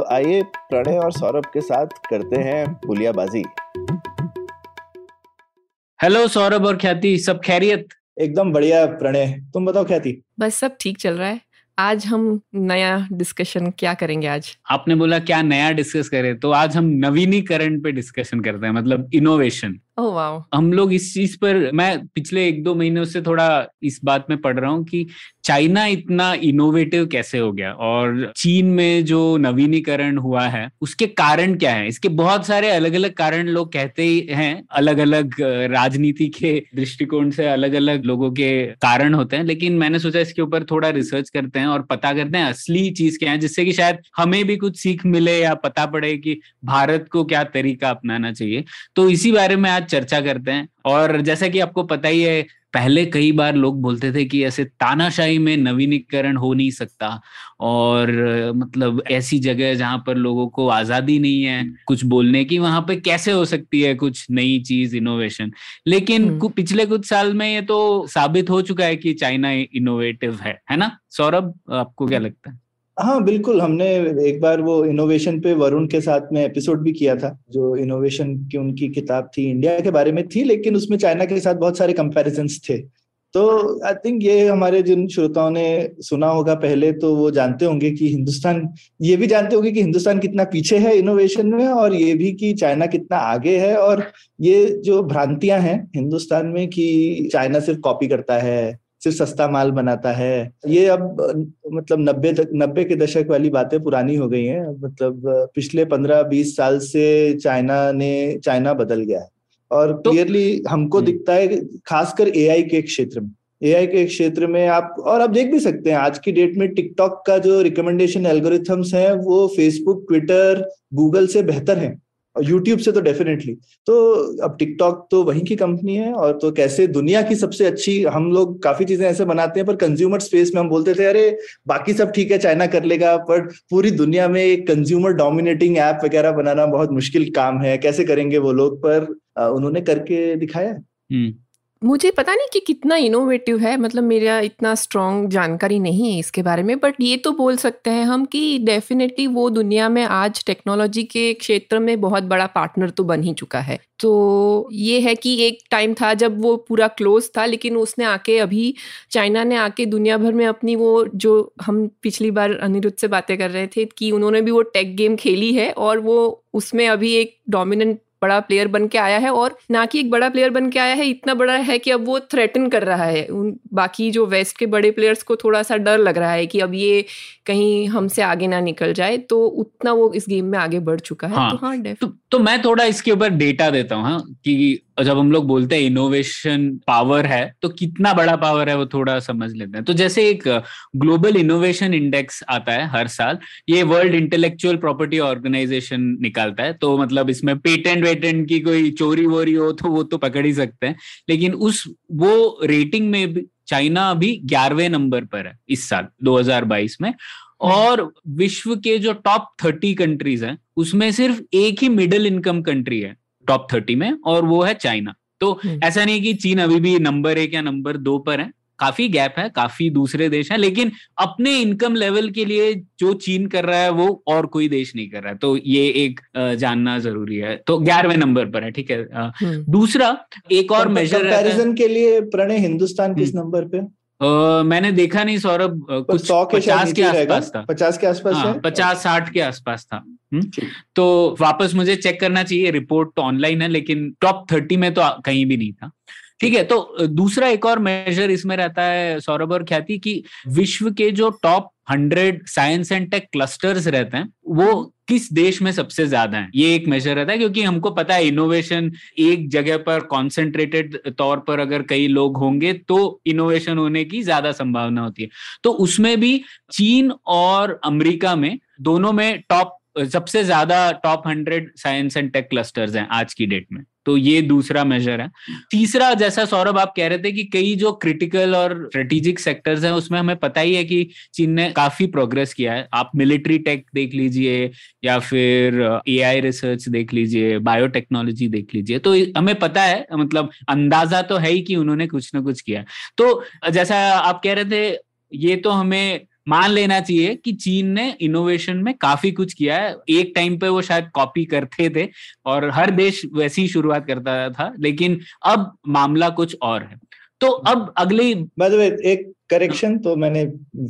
तो आइए प्रणय और सौरभ के साथ करते हैं पुलियाबाजी हेलो सौरभ और ख्याति सब खैरियत? एकदम बढ़िया प्रणय। तुम बताओ ख्याति। बस सब ठीक चल रहा है। आज हम नया डिस्कशन क्या करेंगे आज? आपने बोला क्या नया डिस्कस करें? तो आज हम नवीनीकरण पे डिस्कशन करते हैं मतलब इनोवेशन ओह वाओ हम लोग इस चीज़ पर, मैं पिछले एक दो महीनों से थोड़ा इस बात में पढ़ रहा हूँ कि चाइना इतना इनोवेटिव कैसे हो गया? और चीन में जो नवीनीकरण हुआ है, उसके कारण क्या है? इसके बहुत सारे अलग अलग कारण लोग कहते ही हैं अलग अलग राजनीति के दृष्टिकोण से अलग अलग लोगों के कारण होते हैं, लेकिन मैंने सोचा इसके ऊपर थोड़ा रिसर्च करते हैं और पता करते हैं असली चीज़ क्या है, जिससे कि शायद हमें भी कुछ सीख मिले या पता पड़े कि भारत को क्या तरीका अपनाना चाहिए। तो इसी बारे में आज चर्चा करते हैं। और जैसा कि आपको पता ही है पहले कई बार लोग बोलते थे कि ऐसे तानाशाही में नवीनीकरण हो नहीं सकता। और मतलब ऐसी जगह जहाँ पर लोगों को आज़ादी नहीं है कुछ बोलने की वहाँ पे कैसे हो सकती है कुछ नई चीज़ इनोवेशन लेकिन हम्म। कु- पिछले कुछ साल में ये तो साबित हो चुका है कि चाइना इनोवेटिव है है ना? सौरभ आपको क्या लगता है? हाँ बिल्कुल, हमने एक बार वो इनोवेशन पे वरुण के साथ में एपिसोड भी किया था, जो इनोवेशन की उनकी किताब थी इंडिया के बारे में थी, लेकिन उसमें चाइना के साथ बहुत सारे कंपैरिजंस थे। तो आई थिंक ये हमारे जिन श्रोताओं ने सुना होगा पहले तो वो जानते होंगे कि हिंदुस्तान, ये भी जानते होंगे कि हिंदुस्तान कितना पीछे है इनोवेशन में, और ये भी कि चाइना कितना आगे है, और ये जो भ्रांतियाँ हैं हिंदुस्तान में कि चाइना सिर्फ़ कॉपी करता है सिर्फ़ सस्ता माल बनाता है। ये अब मतलब नब्बे नब्बे के दशक वाली बातें पुरानी हो गई हैं मतलब पिछले पंद्रह बीस साल से चाइना ने चाइना बदल गया है। और तो- क्लियरली हमको हम्म। दिखता है खासकर एआई के क्षेत्र में एआई के क्षेत्र में आप और आप देख भी सकते हैं आज की डेट में टिकटॉक का जो रिकमेंडेशन एल्गोरिथम्स हैं वो फेसबुक ट्विटर गूगल से बेहतर हैं। यूट्यूब से तो डेफिनेटली तो अब टिकटॉक तो वहीं की कंपनी है और तो कैसे दुनिया की सबसे अच्छी, हम लोग काफ़ी चीज़ें ऐसे बनाते हैं, पर कंज्यूमर स्पेस में हम बोलते थे, अरे, बाकी सब ठीक है चाइना कर लेगा। पर पूरी दुनिया में एक कंज्यूमर डोमिनेटिंग ऐप वगैरह बनाना बहुत मुश्किल काम है। कैसे करेंगे वो लोग? पर उन्होंने करके दिखाया मुझे पता नहीं कि कितना इनोवेटिव है मतलब मेरा इतना स्ट्रॉन्ग जानकारी नहीं है इसके बारे में बट ये तो बोल सकते हैं हम कि डेफिनेटली वो दुनिया में आज टेक्नोलॉजी के क्षेत्र में बहुत बड़ा पार्टनर तो बन ही चुका है। तो ये है कि एक टाइम था जब वो पूरा क्लोज था, लेकिन उसने आके अभी चाइना ने आके दुनिया भर में अपनी वो जो हम पिछली बार अनिरुद्ध से बातें कर रहे थे कि उन्होंने भी वो टेक गेम खेली है और वो उसमें अभी एक डोमिनेंट बड़ा प्लेयर बन के आया है और ना कि एक बड़ा प्लेयर बन के आया है इतना बड़ा है कि अब वो थ्रेटन कर रहा है। उन बाकी जो वेस्ट के बड़े प्लेयर्स को थोड़ा सा डर लग रहा है कि अब ये कहीं हमसे आगे ना निकल जाए तो उतना वो इस गेम में आगे बढ़ चुका है। हाँ, तो हाँ तो तो मैं थोड़ा इसके ऊपर डेटा देता हूँ हाँ, कि जब हम लोग बोलते हैं इनोवेशन पावर है तो कितना बड़ा पावर है वो थोड़ा समझ लेते हैं। तो जैसे एक ग्लोबल इनोवेशन इंडेक्स आता है हर साल, ये वर्ल्ड इंटेलेक्चुअल प्रॉपर्टी ऑर्गेनाइजेशन निकालता है तो मतलब इसमें पेटेंट वेटेंट की कोई चोरी वोरी हो तो वो तो पकड़ ही सकते हैं, लेकिन उस, वो रेटिंग में भी चाइना अभी ग्यारहवें नंबर पर है इस साल 2022 में। और विश्व के जो टॉप थर्टी कंट्रीज़ हैं, उसमें सिर्फ़ एक ही मिडिल इनकम कंट्री है। टॉप थर्टी में और वो है चाइना तो हम्म। ऐसा नहीं कि चीन अभी भी नंबर एक या नंबर दो पर है. काफ़ी गैप है काफ़ी दूसरे देश हैं लेकिन अपने इनकम लेवल के लिए जो चीन कर रहा है वो और कोई देश नहीं कर रहा है. तो ये एक जानना ज़रूरी है. तो ग्यारहवें नंबर पर है ठीक है? हम्म। दूसरा एक और मेजर कंपैरिजन के लिए प्रणय हिंदुस्तान किस हम्म। नंबर पे? अ, मैंने देखा नहीं सौरभ अ, कुछ सौ के शायद पचास के आसपास था। पचास के आसपास हाँ, पचास साठ के आसपास था। हम्म? तो वापस मुझे चेक करना चाहिए रिपोर्ट तो ऑनलाइन है लेकिन टॉप थर्टी में तो कहीं भी नहीं था। ठीक है तो दूसरा एक और मेजर इसमें रहता है सौरभ और ख्याति की विश्व के जो top hundred science and tech clusters रहते हैं वो किस देश में सबसे ज़्यादा है? ये एक मेजर रहता है क्योंकि हमको पता है इनोवेशन एक जगह पर कॉन्सेंट्रेटेड तौर पर अगर कई लोग होंगे तो इनोवेशन होने की ज़्यादा संभावना होती है। तो उसमें भी चीन और अमेरिका में दोनों में टॉप सबसे ज़्यादा top hundred science and tech clusters हैं आज की डेट में। तो ये दूसरा मेजर है। तीसरा, जैसा सौरभ आप कह रहे थे कि कई जो क्रिटिकल और स्ट्रेटेजिक सेक्टर्स हैं, उसमें हमें पता ही है कि चीन ने काफ़ी प्रोग्रेस किया है। आप मिलिट्री टेक देख लीजिए, या फिर एआई रिसर्च देख लीजिए बायोटेक्नोलॉजी देख लीजिए। तो हमें पता है मतलब अंदाज़ा तो है ही कि उन्होंने कुछ ना कुछ किया। तो जैसा आप कह रहे थे, ये तो हमें मान लेना चाहिए कि चीन ने इनोवेशन में काफ़ी कुछ किया है। एक टाइम पे वो शायद कॉपी करते थे और हर देश वैसी शुरुआत करता था लेकिन अब मामला कुछ और है। तो अब अगली एक करेक्शन तो मैंने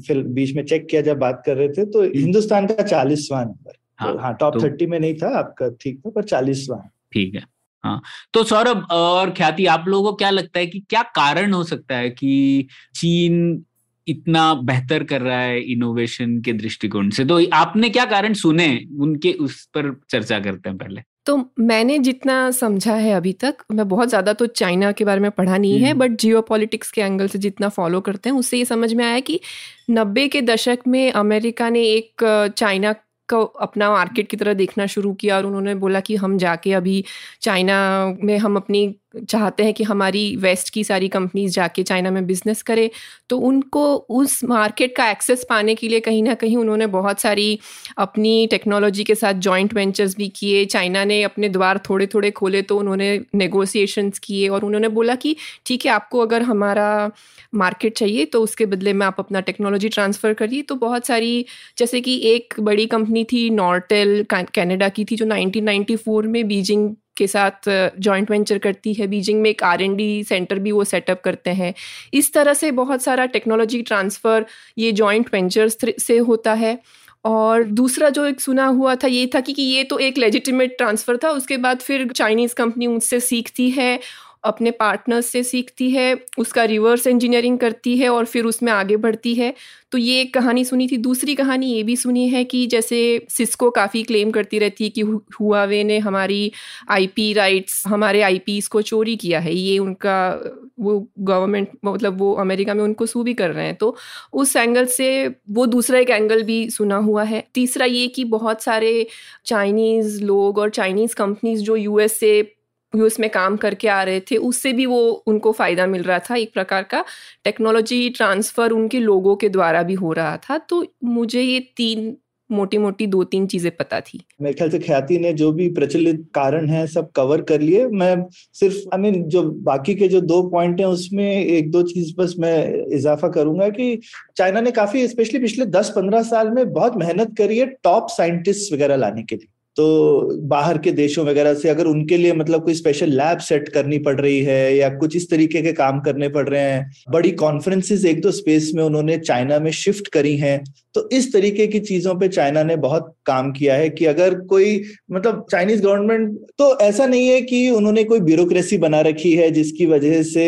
फिर बीच में चेक किया जब बात कर रहे थे तो हम्म। हिंदुस्तान का चालीसवा नंबर। हाँ, हाँ टॉप तो, थर्टी में नहीं था आपका ठीक था पर चालीसवां। ठीक है हाँ। तो सौरभ और ख्याति आप लोगों को क्या लगता है कि क्या कारण हो सकता है कि चीन इतना बेहतर कर रहा है इनोवेशन के दृष्टिकोण से। तो आपने क्या कारण सुने? उनके उस पर चर्चा करते हैं पहले। तो मैंने जितना समझा है अभी तक मैं बहुत ज़्यादा तो चाइना के बारे में पढ़ा नहीं है बट जियो पॉलिटिक्स के एंगल से जितना फॉलो करते हैं उससे ये समझ में आया कि नब्बे के दशक में अमेरिका ने एक चाइना को अपना मार्केट की तरह देखना शुरू किया और उन्होंने बोला कि हम जाके अभी चाइना में हम अपनी चाहते हैं कि हमारी वेस्ट की सारी कंपनीज़ जाके चाइना में बिज़नेस करे तो उनको उस मार्केट का एक्सेस पाने के लिए कहीं ना कहीं उन्होंने बहुत सारी अपनी टेक्नोलॉजी के साथ जॉइंट वेंचर्स भी किए। चाइना ने अपने द्वार थोड़े थोड़े खोले तो उन्होंने नेगोशिएशंस किए और उन्होंने बोला कि, ठीक है, आपको अगर हमारा मार्केट चाहिए तो उसके बदले में आप अपना टेक्नोलॉजी ट्रांसफ़र करिए। तो बहुत सारी, जैसे कि एक बड़ी कंपनी थी नॉर्टेल कैनेडा की थी, जो 1994 में बीजिंग के साथ जॉइंट वेंचर करती है बीजिंग में एक आर एन डी सेंटर भी वो सेटअप करते हैं। इस तरह से बहुत सारा टेक्नोलॉजी ट्रांसफ़र ये जॉइंट वेंचर्स से होता है। और दूसरा जो एक सुना हुआ था ये था कि, कि ये तो एक लेजिटिमेट ट्रांसफ़र था उसके बाद फिर चाइनीज़ कंपनी उनसे सीखती है अपने पार्टनर्स से सीखती है, उसका रिवर्स इंजीनियरिंग करती है और फिर उसमें आगे बढ़ती है। तो ये एक कहानी सुनी थी। दूसरी कहानी ये भी सुनी है कि जैसे सिस्को काफ़ी क्लेम करती रहती है कि हुआवे ने हमारी आईपी राइट्स हमारे आईपीस को चोरी किया है। ये उनका, वो गवर्नमेंट मतलब वो अमेरिका में उनको सू भी कर रहे हैं। तो उस एंगल से वो दूसरा एक एंगल भी सुना हुआ है। तीसरा ये कि बहुत सारे चाइनीज़ लोग और चाइनीज़ कंपनीज़ जो यूएस से यूएस में काम करके आ रहे थे, उससे भी वो, उनको फ़ायदा मिल रहा था एक प्रकार का। टेक्नोलॉजी ट्रांसफ़र उनके लोगों के द्वारा भी हो रहा था तो मुझे ये तीन मोटी मोटी दो तीन चीज़ें पता थी। मेरे ख्याल से ख्याति ने जो भी प्रचलित कारण है सब कवर कर लिए। मैं सिर्फ़ आई मीन जो बाकी के जो दो पॉइंट हैं, उसमें एक दो चीज़ बस मैं इजाफा करूँगा कि चाइना ने काफ़ी स्पेशली पिछले दस पंद्रह साल में बहुत मेहनत करी है टॉप साइंटिस्ट वगैरह लाने के लिए। तो बाहर के देशों वगैरह से अगर उनके लिए मतलब कोई स्पेशल लैब सेट करनी पड़ रही है या कुछ इस तरीके के काम करने पड़ रहे हैं, बड़ी कॉन्फ्रेंसेस एक दो स्पेस में उन्होंने चाइना में शिफ्ट करी हैं तो इस तरीके की चीज़ों पे चाइना ने बहुत काम किया है कि अगर कोई मतलब चाइनीज़ गवर्नमेंट तो ऐसा नहीं है कि उन्होंने कोई ब्यूरोक्रेसी बना रखी है जिसकी वजह से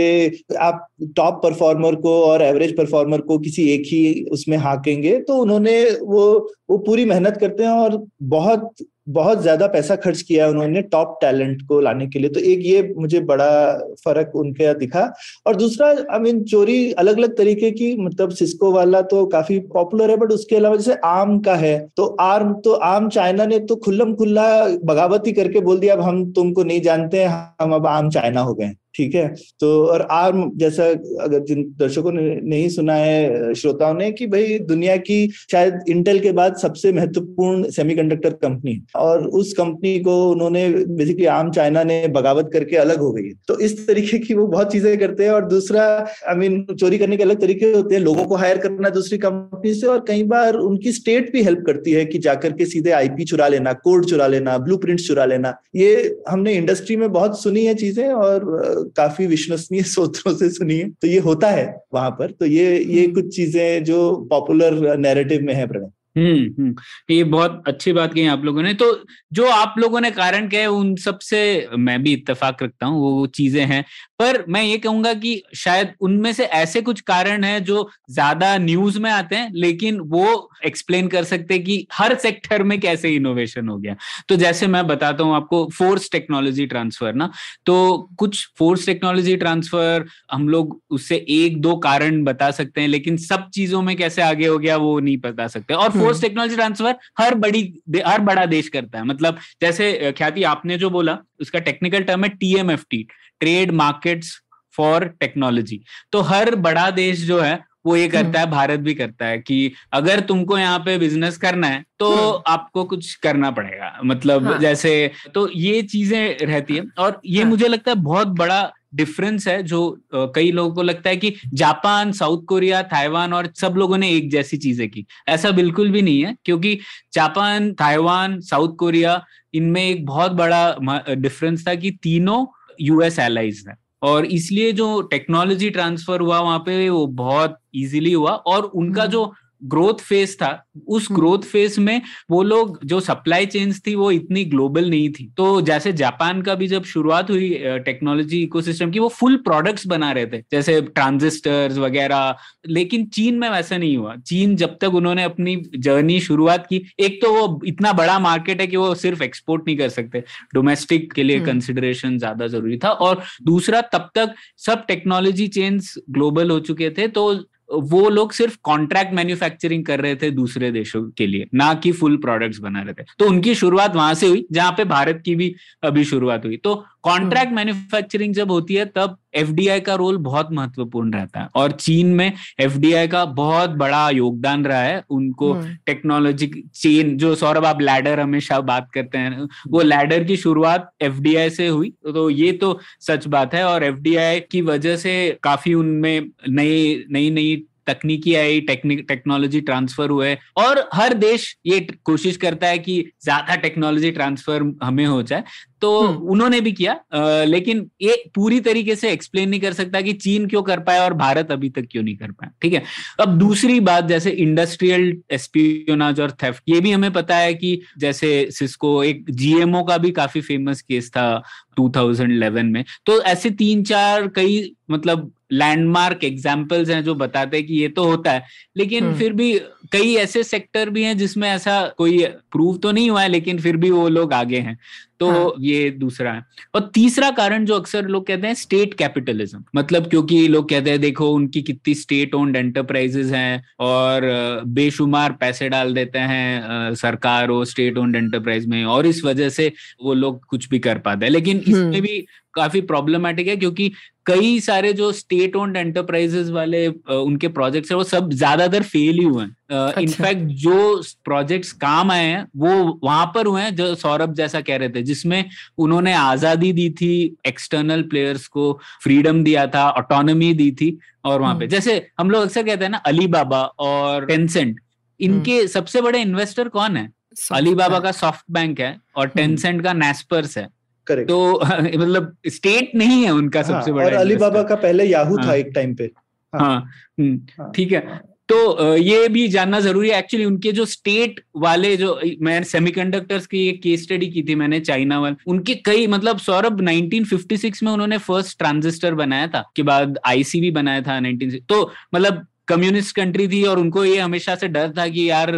आप टॉप परफॉर्मर को और एवरेज परफॉर्मर को किसी एक ही उसमें हाकेंगे तो उन्होंने वो वो पूरी मेहनत करते हैं और बहुत बहुत ज़्यादा पैसा खर्च किया है उन्होंने टॉप टैलेंट को लाने के लिए। तो एक ये मुझे बड़ा फ़र्क उनके दिखा। और दूसरा आई मीन चोरी अलग अलग तरीके की मतलब सिस्को वाला तो काफ़ी पॉपुलर है बट उसके अलावा जैसे आम का है तो आर्म तो आम चाइना ने तो खुल्लम खुल्ला बगावती करके बोल दिया, अब हम तुमको नहीं जानते, हम अब आम चाइना हो गए ठीक है? तो और आर्म जैसा अगर जिन दर्शकों ने नहीं सुना है श्रोताओं ने कि भाई दुनिया की शायद इंटेल के बाद सबसे महत्वपूर्ण सेमीकंडक्टर कंपनी और उस कंपनी को उन्होंने बेसिकली आम चाइना ने बगावत करके अलग हो गई तो इस तरीके की वो बहुत चीज़ें करते हैं और दूसरा आई I मीन mean, चोरी करने के अलग तरीके होते हैं। लोगों को हायर करना दूसरी कंपनी से और कई बार उनकी स्टेट भी हेल्प करती है कि जाकर के सीधे आईपी चुरा लेना कोड चुरा लेना ब्लू चुरा लेना। ये हमने इंडस्ट्री में बहुत सुनी है चीज़ें और काफ़ी विश्वसनीय स्रोतों से सुनी है तो ये होता है वहाँ पर। तो ये ये हम्म। कुछ चीज़ें जो पॉपुलर नैरेटिव में है प्रणय। हम्म हम्म। ये बहुत अच्छी बात कही आप लोगों ने। तो जो आप लोगों ने कारण कहे, उन सबसे मैं भी इत्तेफाक रखता हूँ वो चीज़ें हैं। पर मैं ये कहूँगा कि शायद उनमें से ऐसे कुछ कारण हैं जो ज़्यादा न्यूज़ में आते हैं, लेकिन वो एक्सप्लेन कर सकते हैं कि हर सेक्टर में कैसे इनोवेशन हो गया। तो जैसे मैं बताता हूँ आपको फोर्स टेक्नोलॉजी ट्रांसफ़र ना तो कुछ फोर्स टेक्नोलॉजी ट्रांसफ़र हम लोग उससे एक दो कारण बता सकते हैं, लेकिन सब चीज़ों में कैसे आगे हो गया वो नहीं बता सकते। और फोर्स टेक्नोलॉजी ट्रांसफ़र हर बड़ी हर बड़ा देश करता है। मतलब जैसे ख्याति आपने जो बोला उसका टेक्निकल टर्म है TMFT trade markets for technology तो हर बड़ा देश जो है वो ये करता है भारत भी करता है कि अगर तुमको यहाँ पे बिज़नेस करना है तो आपको कुछ करना पड़ेगा। मतलब हाँ. जैसे तो ये चीज़ें रहती है। और ये हाँ. मुझे लगता है बहुत बड़ा डिफरेंस है जो कई लोगों को लगता है कि जापान साउथ कोरिया ताइवान और सब लोगों ने एक जैसी चीज़ें की ऐसा बिल्कुल भी नहीं है क्योंकि जापान ताइवान साउथ कोरिया इनमें एक बहुत बड़ा डिफरेंस था कि तीनों यूएस एलाइज है और इसलिए जो टेक्नोलॉजी ट्रांसफ़र हुआ वहाँ पे वो बहुत इजीली हुआ और उनका हम्म। जो ग्रोथ फ़ेज़ था उस ग्रोथ हम्म। फ़ेज़ में वो लोग जो सप्लाई चेन्स थी वो इतनी ग्लोबल नहीं थी। तो जैसे जापान का भी जब शुरुआत हुई टेक्नोलॉजी इकोसिस्टम की वो फुल प्रोडक्ट्स बना रहे थे। जैसे ट्रांजिस्टर्स वगैरह लेकिन चीन में वैसा नहीं हुआ। चीन जब तक उन्होंने अपनी जर्नी शुरुआत की एक तो वो इतना बड़ा मार्केट है कि वो सिर्फ़ एक्सपोर्ट नहीं कर सकते। डोमेस्टिक के लिए कंसिडरेशन हम्म। ज़्यादा ज़रूरी था। और दूसरा तब तक सब टेक्नोलॉजी चेन्स ग्लोबल हो चुके थे तो वो लोग सिर्फ़ कॉन्ट्रैक्ट मैन्युफैक्चरिंग कर रहे थे दूसरे देशों के लिए, ना कि फुल प्रोडक्ट्स बना रहे थे। तो उनकी शुरुआत वहाँ से हुई, जहाँ पे भारत की भी अभी शुरुआत हुई। तो कॉन्ट्रैक्ट मैन्युफैक्चरिंग जब होती है तब एफडीआई का रोल बहुत महत्वपूर्ण रहता है। और चीन में एफडीआई का बहुत बड़ा योगदान रहा है। उनको टेक्नोलॉजी चेन जो सौरभ आप लैडर हमेशा बात करते हैं। वो लैडर की शुरुआत एफडीआई से हुई। तो ये तो सच बात है। और एफडीआई की वजह से काफ़ी उनमें नई नई नई तकनीकी आई टेक्निक टेक्नोलॉजी ट्रांसफ़र हुए और हर देश ये कोशिश करता है कि ज़्यादा टेक्नोलॉजी ट्रांसफ़र हमें हो जाए। तो हम्म। उन्होंने भी किया आ, लेकिन ये पूरी तरीके से एक्सप्लेन नहीं कर सकता कि चीन क्यों कर पाया और भारत अभी तक क्यों नहीं कर पाया ठीक है? अब दूसरी बात जैसे इंडस्ट्रियल एस्पियोनाज और थेफ्ट ये भी हमें पता है कि जैसे सिस्को एक जीएमओ का भी काफ़ी फ़ेमस केस था 2011 में। तो ऐसे तीन चार कई मतलब लैंडमार्क एग्जाम्पल्स हैं जो बताते हैं कि ये तो होता है लेकिन हम्म। फिर भी कई ऐसे सेक्टर भी हैं जिसमें ऐसा कोई प्रूव तो नहीं हुआ है लेकिन फिर भी वो लोग आगे हैं तो हाँ. ये दूसरा है और तीसरा कारण जो अक्सर लोग कहते हैं स्टेट कैपिटलिज्म मतलब क्योंकि लोग कहते हैं देखो उनकी कितनी स्टेट ओन्ड एंटरप्राइजेस हैं और बेशुमार पैसे डाल देते हैं सरकार और स्टेट ओन्ड एंटरप्राइज में और इस वजह से वो लोग कुछ भी कर पाते हैं लेकिन इसमें हम्म। भी काफ़ी प्रॉब्लमेटिक है क्योंकि कई सारे जो स्टेट ओन्ड एंटरप्राइजेस वाले उनके प्रोजेक्ट्स है वो सब ज़्यादातर फेल ही हुए हैं इनफैक्ट अच्छा। जो प्रोजेक्ट्स काम आए हैं वो वहाँ पर हुए हैं जो सौरभ जैसा कह रहे थे जिसमें उन्होंने आज़ादी दी थी एक्सटर्नल प्लेयर्स को फ्रीडम दिया था ऑटोनॉमी दी थी और वहाँ पे। हम्म। जैसे हम लोग अक्सर कहते हैं ना अली बाबा और टेंसेंट इनके हम्म। सबसे बड़े इन्वेस्टर कौन है? अली बाबा का सॉफ्ट बैंक है और टेंसेंट हम्म। का नेस्पर्स है। करेक्ट तो मतलब स्टेट नहीं है उनका हाँ, सबसे बड़ा और अली बाबा का पहले याहू हाँ, था एक टाइम पे। हाँ, हाँ, हाँ। ठीक है। तो ये भी जानना ज़रूरी है एक्चुअली उनके जो स्टेट वाले जो मैं सेमीकंडक्टर्स की एक केस स्टडी की थी मैंने चाइना वाले उनके कई मतलब सौरभ 1956 में उन्होंने फ़र्स्ट ट्रांजिस्टर बनाया था के बाद आईसी भी बनाया था 19 तो मतलब कम्युनिस्ट कंट्री थी और उनको ये हमेशा से डर था कि यार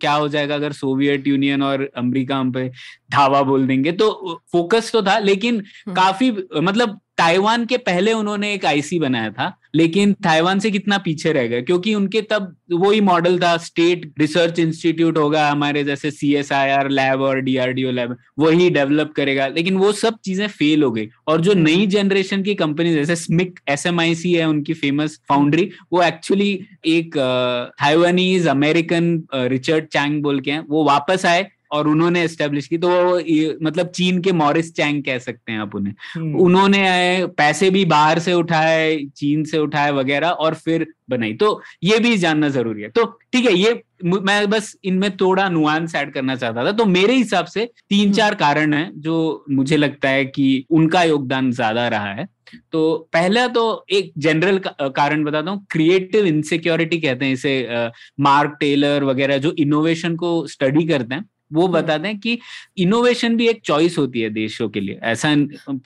क्या हो जाएगा अगर सोवियत यूनियन और अमेरिका हम पे धावा बोल देंगे तो फोकस तो था लेकिन हम्म। काफ़ी मतलब ताइवान के पहले उन्होंने एक आईसी बनाया था लेकिन ताइवान से कितना पीछे रह गए? क्योंकि उनके तब वही मॉडल था स्टेट रिसर्च इंस्टीट्यूट होगा हमारे जैसे C S I R lab और डीआरडीओ लैब वही डेवलप करेगा। लेकिन वो सब चीज़ें फेल हो गई। और जो नई जनरेशन की कंपनी जैसे स्मिक एस एम आई सी है उनकी फ़ेमस फाउंड्री वो एक्चुअली एक थाइवानीज अमेरिकन रिचर्ड चैंग बोल के हैं, वो वापस आए और उन्होंने एस्टेब्लिश की तो वो मतलब चीन के मॉरिस चैंग कह सकते हैं आप उन्हें। हम्म। उन्होंने पैसे भी बाहर से उठाए चीन से उठाए वगैरह और फिर बनाई। तो ये भी जानना ज़रूरी है। तो ठीक है ये मैं बस इनमें थोड़ा नुआंस ऐड करना चाहता था। तो मेरे हिसाब से तीन हम्म। चार कारण हैं जो मुझे लगता है कि उनका योगदान ज़्यादा रहा है। तो पहला तो एक जनरल कारण बताता हूँ। क्रिएटिव इनसिक्योरिटी कहते हैं इसे मार्क टेलर वगैरह जो इनोवेशन को स्टडी करते हैं। वो बताते हैं कि इनोवेशन भी एक चॉइस होती है देशों के लिए। ऐसा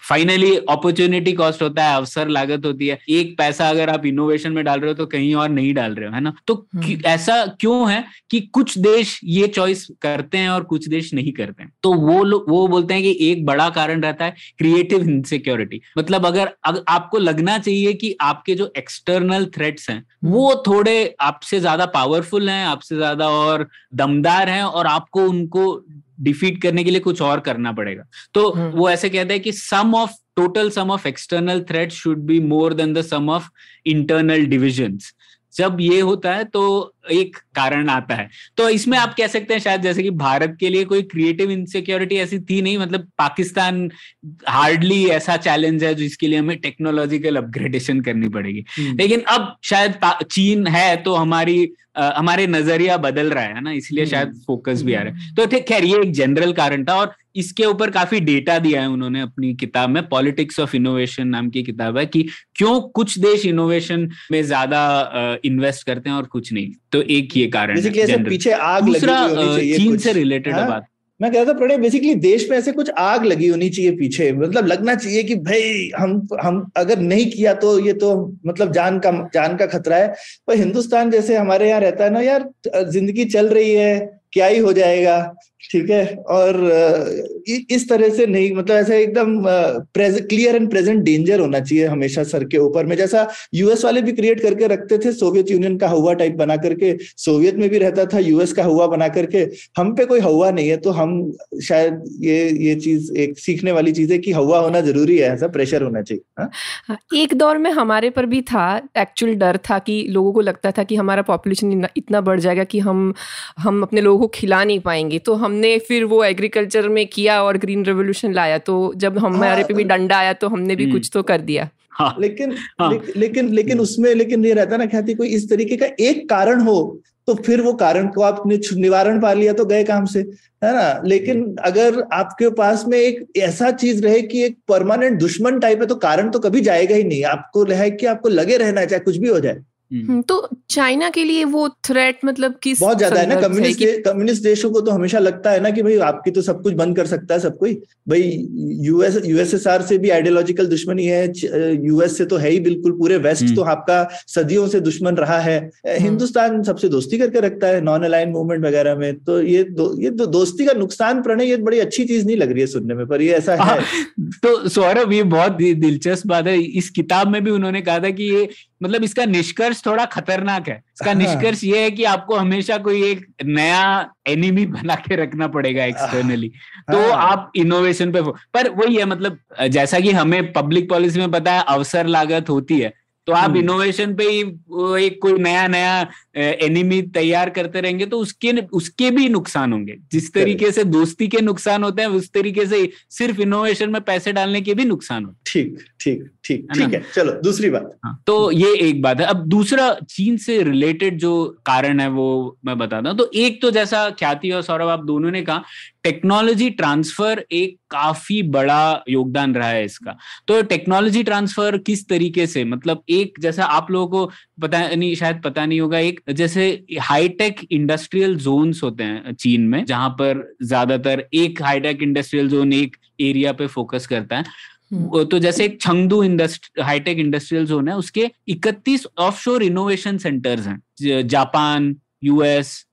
फाइनली अपॉर्चुनिटी कॉस्ट होता है अवसर लागत होती है। एक पैसा अगर आप इनोवेशन में डाल रहे हो तो कहीं और नहीं डाल रहे हो है ना? तो हम्म। ऐसा क्यों है कि कुछ देश ये चॉइस करते हैं और कुछ देश नहीं करते हैं? तो वो लोग वो बोलते हैं कि एक बड़ा कारण रहता है क्रिएटिव इनसिक्योरिटी मतलब अगर, अगर आपको लगना चाहिए कि आपके जो एक्सटर्नल थ्रेट्स हैं हम्म। वो थोड़े आपसे ज़्यादा पावरफुल हैं आपसे ज़्यादा और दमदार हैं और आपको उनको डिफीट करने के लिए कुछ और करना पड़ेगा तो हम्म। वो ऐसे कहते हैं कि sum of total sum of external threat should be more than the sum of internal division जब ये होता है तो एक कारण आता है। तो इसमें आप कह सकते हैं शायद जैसे कि भारत के लिए कोई क्रिएटिव इनसिक्योरिटी ऐसी थी नहीं मतलब पाकिस्तान हार्डली ऐसा चैलेंज है जिसके लिए हमें टेक्नोलॉजिकल अपग्रेडेशन करनी पड़ेगी। हम्म। लेकिन अब शायद चीन है तो हमारी आ, हमारे नज़रिया बदल रहा है ना इसलिए शायद फोकस हम्म। भी आ रहा है। तो ठीक खैर ये एक जनरल कारण था और इसके ऊपर काफ़ी डेटा दिया है उन्होंने अपनी किताब में पॉलिटिक्स ऑफ़ इनोवेशन नाम की किताब है कि क्यों कुछ देश इनोवेशन में ज़्यादा इन्वेस्ट करते हैं और कुछ नहीं। तो एक ये कारण है पीछे आग दूसरा चीन से रिलेटेड हाँ? बात। मैं कह रहा था प्रणय बेसिकली देश में ऐसे कुछ आग लगी होनी चाहिए पीछे। मतलब लगना चाहिए कि भाई हम हम अगर नहीं किया तो ये तो मतलब जान का जान का खतरा है। पर हिंदुस्तान जैसे हमारे यहाँ रहता है ना यार ज़िंदगी चल रही है क्या ही हो जाएगा? ठीक है? और इस तरह से नहीं मतलब ऐसा एकदम क्लियर एंड प्रेजेंट डेंजर होना चाहिए हमेशा सर के ऊपर में। जैसा यूएस वाले भी क्रिएट करके रखते थे सोवियत यूनियन का हवा टाइप बना करके सोवियत में भी रहता था यूएस का हवा बना करके हम पे कोई हवा नहीं है तो हम शायद ये ये चीज़ एक सीखने वाली चीज़ है कि हवा होना ज़रूरी है ऐसा प्रेशर होना चाहिए हा? हाँ, एक दौर में हमारे पर भी था एक्चुअल डर था कि लोगों को लगता था कि हमारा पॉपुलेशन इतना बढ़ जाएगा कि हम हम अपने लोगों को खिला नहीं पाएँगे। तो हमने फिर वो एग्रीकल्चर में किया और ग्रीन रेवोल्यूशन लाया। तो जब हमारे हाँ, पे भी डंडा आया तो हमने भी हम्म। कुछ तो कर दिया। हाँ, लेकिन हाँ, ले, लेकिन लेकिन उसमें लेकिन ये रहता ना ख्याति कोई इस तरीके का एक कारण हो तो फिर वो कारण को आपने निवारण पा लिया तो गए काम से है ना? लेकिन अगर आपके पास में एक ऐसा चीज़ रहे कि एक परमानेंट दुश्मन टाइप है तो कारण तो कभी जाएगा ही नहीं। आपको रहे कि आपको लगे रहना चाहे कुछ भी हो जाए। हम्म। हम्म, तो चाइना के लिए वो थ्रेट मतलब किस बहुत ज़्यादा है ना कम्युनिस्ट कि... कम्युनिस्ट देशों को तो हमेशा लगता है ना कि भाई आपकी तो सब कुछ बंद कर सकता है सब कोई। भाई यूएस यूएसएसआर से भी आइडियोलॉजिकल दुश्मनी है यूएस से तो है ही बिल्कुल पूरे वेस्ट हम्म। तो आपका सदियों से दुश्मन रहा है। हिंदुस्तान सबसे दोस्ती करके रखता है नॉन अलाइन मूवमेंट वगैरह में। तो ये दो, ये दो, दोस्ती का नुकसान प्रणय ये बड़ी अच्छी चीज़ नहीं लग रही है सुनने में पर ये ऐसा है तो सौरभ ये बहुत दिलचस्प बात है। इस किताब में भी उन्होंने कहा था कि ये मतलब इसका निष्कर्ष थोड़ा खतरनाक है इसका हाँ। निष्कर्ष ये है कि आपको हमेशा कोई एक नया एनिमी बना के रखना पड़ेगा एक्सटर्नली तो हाँ। आप इनोवेशन पे पर वही है मतलब जैसा कि हमें पब्लिक पॉलिसी में पता है अवसर लागत होती है तो आप इनोवेशन हम्म। पे ही एक कोई नया नया एनिमी तैयार करते रहेंगे तो उसके उसके भी नुकसान होंगे। जिस तरीके से दोस्ती के नुकसान होते हैं उस तरीके से सिर्फ़ इनोवेशन में पैसे डालने के भी नुकसान होते ठीक ठीक ठीक ठीक है चलो दूसरी बात। हाँ, तो ये एक बात है। अब दूसरा चीन से रिलेटेड जो कारण है वो मैं बताता हूँ। तो एक तो जैसा ख्याति और सौरभ आप दोनों ने कहा टेक्नोलॉजी ट्रांसफ़र एक काफ़ी बड़ा योगदान रहा है इसका। तो टेक्नोलॉजी ट्रांसफ़र किस तरीके से? मतलब एक जैसा आप लोगों को पता नहीं शायद पता नहीं होगा एक जैसे हाईटेक इंडस्ट्रियल जोन्स होते हैं चीन में जहाँ पर ज़्यादातर एक हाईटेक इंडस्ट्रियल जोन एक एरिया पे फोकस करता है। हम्म। तो जैसे एक Chengdu industry high tech industrial zone है उसके 31 ऑफशोर इनोवेशन सेंटर्स हैं जापान यूएस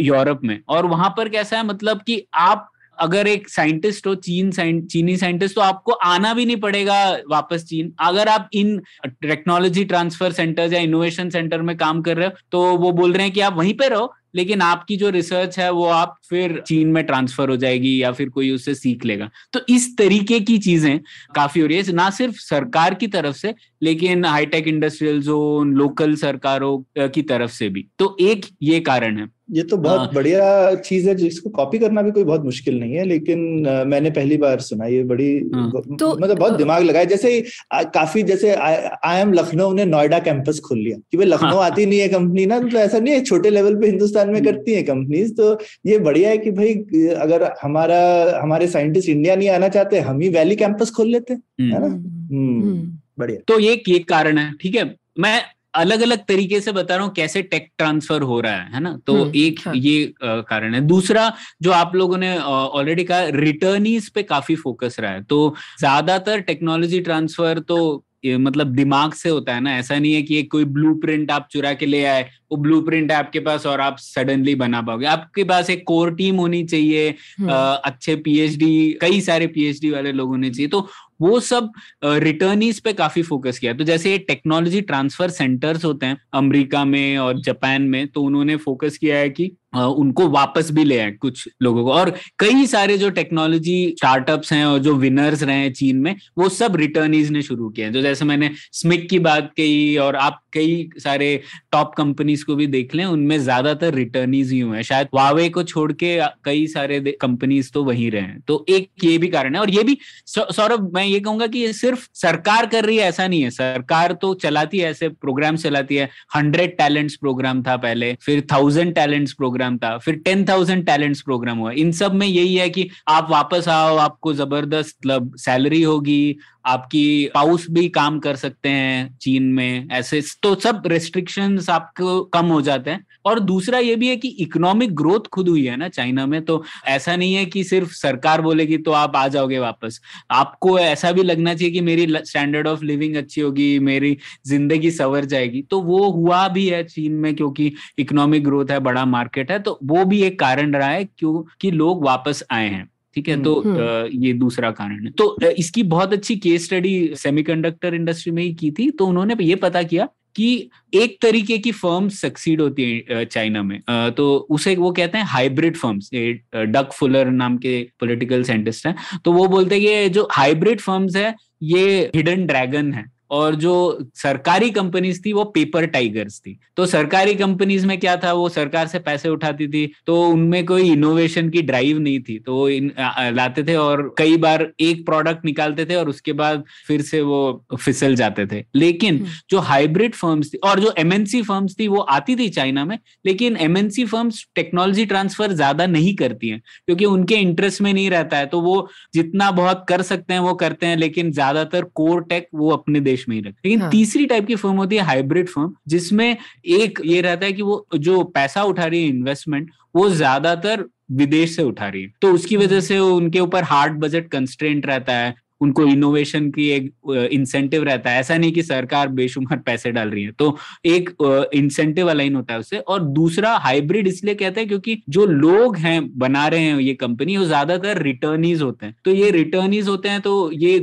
यूरोप में। और वहाँ पर कैसा है मतलब कि आप अगर एक साइंटिस्ट हो, चीन चीनी साइंटिस्ट तो आपको आना भी नहीं पड़ेगा वापस चीन। अगर आप इन टेक्नोलॉजी ट्रांसफ़र सेंटर या इनोवेशन सेंटर में काम कर रहे हो तो वो बोल रहे हैं कि आप वहीं पे रहो लेकिन आपकी जो रिसर्च है वो आप फिर चीन में ट्रांसफ़र हो जाएगी या फिर कोई उससे सीख लेगा तो इस तरीके की चीज़ें काफ़ी हो रही है ना सिर्फ़ सरकार की तरफ़ से लेकिन हाईटेक इंडस्ट्रियल जोन लोकल सरकारों की तरफ़ से भी तो एक ये कारण है ये तो बहुत हाँ। बढ़िया चीज़ है जिसको कॉपी करना भी कोई बहुत मुश्किल नहीं है लेकिन आ, मैंने पहली बार सुना ये बड़ी हाँ। तो, मतलब बहुत दिमाग लगाया जैसे आ, काफ़ी जैसे आई एम लखनऊ ने नोएडा कैंपस खोल लिया कि भाई लखनऊ हाँ। आती नहीं है कंपनी ना तो ऐसा नहीं है छोटे लेवल पे हिंदुस्तान में हम्म। करती है कंपनीज़ तो ये बढ़िया है कि भाई अगर हमारा हमारे साइंटिस्ट इंडिया नहीं आना चाहते हम ही वैली कैंपस खोल लेते है ना हम्म। हम्म। बढ़िया तो ये कारण है ठीक है मैं अलग अलग तरीके से बता रहा हूँ कैसे टेक ट्रांसफ़र हो रहा है है ना तो एक हाँ. ये कारण है दूसरा जो आप लोगों ने ऑलरेडी कहा रिटर्नीज पे काफ़ी फोकस रहा है तो ज़्यादातर टेक्नोलॉजी ट्रांसफ़र तो ये मतलब दिमाग से होता है ना ऐसा नहीं है कि एक कोई ब्लूप्रिंट आप चुरा के ले आए वो ब्लूप्रिंट है आपके पास और आप सडनली बना पाओगे। आपके पास एक कोर टीम होनी चाहिए हम्म, अ, अच्छे पीएचडी कई सारे पीएचडी वाले लोग होने चाहिए तो वो सब रिटर्नीज पे काफ़ी फोकस किया तो जैसे ये टेक्नोलॉजी ट्रांसफ़र सेंटर्स होते हैं अमेरिका में और जापान में तो उन्होंने फोकस किया है कि उनको वापस भी ले आए कुछ लोगों को। और कई सारे जो टेक्नोलॉजी स्टार्टअप्स हैं और जो विनर्स रहे हैं चीन में, वो सब रिटर्नीज ने शुरू किए हैं। जो जैसे मैंने स्मिक की बात कही और आप कई सारे टॉप कंपनीज़ को भी देख लें, उनमें ज़्यादातर रिटर्नीज ही हुए हैं। शायद वावे को छोड़ के कई सारे कंपनीज़ तो वहीं रहे हैं। तो एक ये भी कारण है। और ये भी सौरभ, मैं ये कहूँगा कि ये सिर्फ़ सरकार कर रही है, ऐसा नहीं है। सरकार तो चलाती है, ऐसे प्रोग्राम चलाती है। हंड्रेड टैलेंट्स प्रोग्राम था पहले, फिर थाउज़ेंड टैलेंट्स प्रोग्राम था, फिर टेन थाउज़ेंड टैलेंट्स प्रोग्राम हुआ। इन सब में यही है कि आप वापस आओ, आपको ज़बरदस्त मतलब सैलरी होगी आपकी पाउस भी काम कर सकते हैं चीन में, ऐसे तो सब रेस्ट्रिक्शंस आपको कम हो जाते हैं। और दूसरा ये भी है कि इकोनॉमिक ग्रोथ खुद हुई है ना चाइना में तो ऐसा नहीं है कि सिर्फ़ सरकार बोलेगी तो आप आ जाओगे वापस। आपको ऐसा भी लगना चाहिए कि मेरी स्टैंडर्ड ऑफ़ लिविंग अच्छी होगी, मेरी ज़िंदगी सवर जाएगी। तो वो हुआ भी है चीन में क्योंकि इकोनॉमिक ग्रोथ है, बड़ा मार्केट है तो वो भी एक कारण रहा है क्योंकि लोग वापस आए हैं। ठीक है? तो हम्म। ये दूसरा कारण है। तो इसकी बहुत अच्छी केस स्टडी सेमीकंडक्टर इंडस्ट्री में ही की थी। तो उन्होंने ये पता किया कि एक तरीके की फर्म सक्सीड होती है चाइना में। तो उसे वो कहते हैं हाइब्रिड फर्म्स डक फुलर नाम के पॉलिटिकल साइंटिस्ट हैं। तो वो बोलते हैं कि ये जो हाइब्रिड फर्म्स है ये हिडन ड्रैगन है। और जो सरकारी कंपनीज़ थी वो पेपर टाइगर्स थी। तो सरकारी कंपनीज़ में क्या था? वो सरकार से पैसे उठाती थी तो उनमें कोई इनोवेशन की ड्राइव नहीं थी। तो वो इन, आ, लाते थे और कई बार एक प्रोडक्ट निकालते थे और उसके बाद फिर से वो फिसल जाते थे। लेकिन हम्म। जो हाइब्रिड फर्म्स थी और जो एमएनसी फर्म्स थी वो आती थी चाइना में लेकिन एमएनसी फर्म्स टेक्नोलॉजी ट्रांसफ़र ज़्यादा नहीं करती हैं क्योंकि उनके इंटरेस्ट में नहीं रहता है। तो वो जितना बहुत कर सकते हैं वो करते हैं लेकिन ज़्यादातर कोर टेक वो अपने देश में ही रखते लेकिन हाँ। तीसरी टाइप की फर्म होती है हाइब्रिड फर्म जिसमें एक ये रहता है कि वो जो पैसा उठा रही है इन्वेस्टमेंट वो ज़्यादातर विदेश से उठा रही है। तो उसकी वजह से उनके ऊपर हार्ड बजट कंस्ट्रेंट रहता है उनको इनोवेशन की एक इंसेंटिव रहता है। ऐसा नहीं कि सरकार बेशुमार पैसे डाल रही है। तो एक इंसेंटिव अलाइन होता है उससे। और दूसरा हाइब्रिड इसलिए कहते हैं क्योंकि जो लोग हैं बना रहे हैं ये कंपनी वो ज़्यादातर रिटर्नीज होते हैं। तो ये रिटर्नीज होते हैं तो ये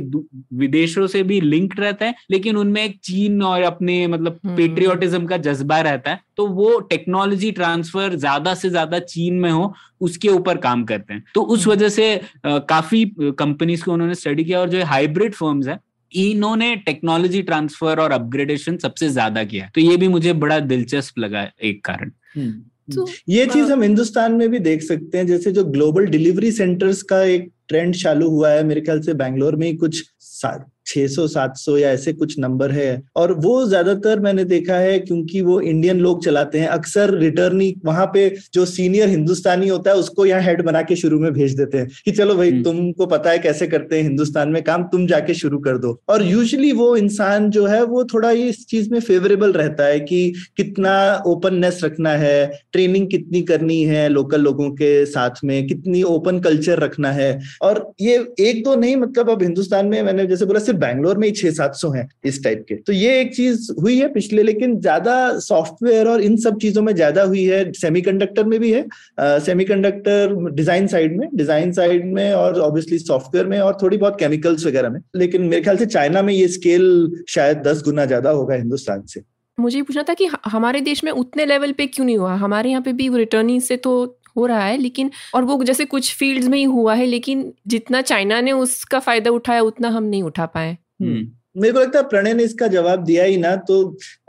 विदेशों से भी लिंक्ड रहता है लेकिन उनमें एक चीन और अपने मतलब हम्म। पेट्रियोटिज्म का जज्बा रहता है। तो वो टेक्नोलॉजी ट्रांसफ़र ज़्यादा से ज़्यादा चीन में हो उसके ऊपर काम करते हैं। तो उस हम्म। वजह से काफ़ी कंपनीज़ को उन्होंने स्टडी किया और जो हाइब्रिड फर्म्स है इन्होंने टेक्नोलॉजी ट्रांसफ़र और अपग्रेडेशन सबसे ज़्यादा किया है। तो ये भी मुझे बड़ा दिलचस्प लगा एक कारण। तो ये चीज़ हम हिंदुस्तान में भी देख सकते हैं जैसे जो ग्लोबल डिलीवरी सेंटर्स का एक ट्रेंड चालू हुआ है मेरे ख्याल से बैंगलोर में ही कुछ छह सौ सात सौ या ऐसे कुछ नंबर है। और वो ज़्यादातर मैंने देखा है क्योंकि वो इंडियन लोग चलाते हैं। अक्सर रिटर्निंग वहाँ पे जो सीनियर हिंदुस्तानी होता है उसको यहाँ हेड बना के शुरू में भेज देते हैं कि चलो भाई हम्म। तुमको पता है कैसे करते हैं हिंदुस्तान में काम तुम जाके शुरू कर दो। और यूजली वो इंसान जो है वो थोड़ा ये इस चीज़ में फेवरेबल रहता है कि कितना ओपननेस रखना है ट्रेनिंग कितनी करनी है लोकल लोगों के साथ में कितनी ओपन कल्चर रखना है। और ये एक दो नहीं मतलब अब हिंदुस्तान में मैंने जैसे बोला सिर्फ़ बैंगलोर में ही छह सात सौ हैं इस टाइप के। तो ये एक चीज़ हुई है पिछले, लेकिन ज़्यादा सॉफ्टवेयर और इन सब चीज़ों में ज़्यादा हुई है। सेमीकंडक्टर में भी है। सेमीकंडक्टर डिज़ाइन साइड में डिज़ाइन साइड में और ऑब्वियसली सॉफ्टवेयर में और थोड़ी बहुत केमिकल्स वगैरह में। लेकिन मेरे ख्याल से चाइना में ये स्केल शायद दस गुना ज़्यादा होगा हिंदुस्तान से। मुझे पूछना था कि हमारे देश में उतने लेवल पे क्यों नहीं हुआ? हमारे यहाँ पे भी रिटर्निंग से तो हो रहा है, लेकिन और वो जैसे कुछ फील्ड्स में ही हुआ है, लेकिन जितना चाइना ने उसका फ़ायदा उठाया, उतना हम नहीं उठा पाए। हम्म। मेरे को लगता है प्रणय ने इसका जवाब दिया ही ना तो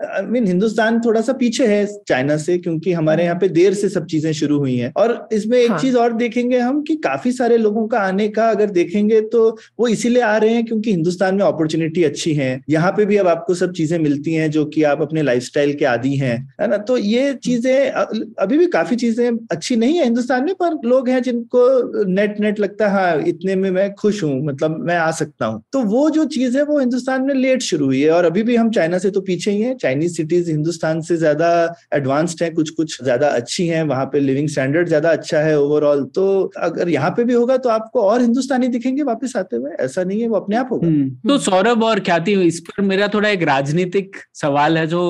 आई मीन हिंदुस्तान थोड़ा सा पीछे है चाइना से क्योंकि हमारे यहाँ पे देर से सब चीज़ें शुरू हुई हैं। और इसमें एक हाँ। चीज़ और देखेंगे हम कि काफ़ी सारे लोगों का आने का अगर देखेंगे तो वो इसीलिए आ रहे हैं क्योंकि हिंदुस्तान में अपॉर्चुनिटी अच्छी है। यहाँ पे भी अब आपको सब चीज़ें मिलती हैं जो कि आप अपने लाइफ के आदि हैं है ना? तो ये चीज़ें अभी भी काफ़ी चीज़ें अच्छी नहीं है हिंदुस्तान में पर लोग हैं जिनको नेट नेट लगता है हाँ इतने में मैं खुश हूँ मतलब मैं आ सकता हूँ। तो वो जो चीज़ है वो हिंदुस्तान हिंदुस्तान में लेट शुरू हुई है और अभी भी हम चाइना से तो पीछे ही हैं। चाइनीज़ सिटीज़ हिंदुस्तान से ज़्यादा एडवांस्ड हैं कुछ कुछ ज़्यादा अच्छी हैं वहाँ पे लिविंग स्टैंडर्ड ज़्यादा अच्छा है ओवरऑल तो अगर यहाँ पे भी होगा तो आपको और हिंदुस्तानी दिखेंगे वापस आते हुए? ऐसा नहीं है वो अपने आप होगा। हम्म, तो सौरभ और ख्याति इस पर मेरा थोड़ा एक राजनीतिक सवाल है जो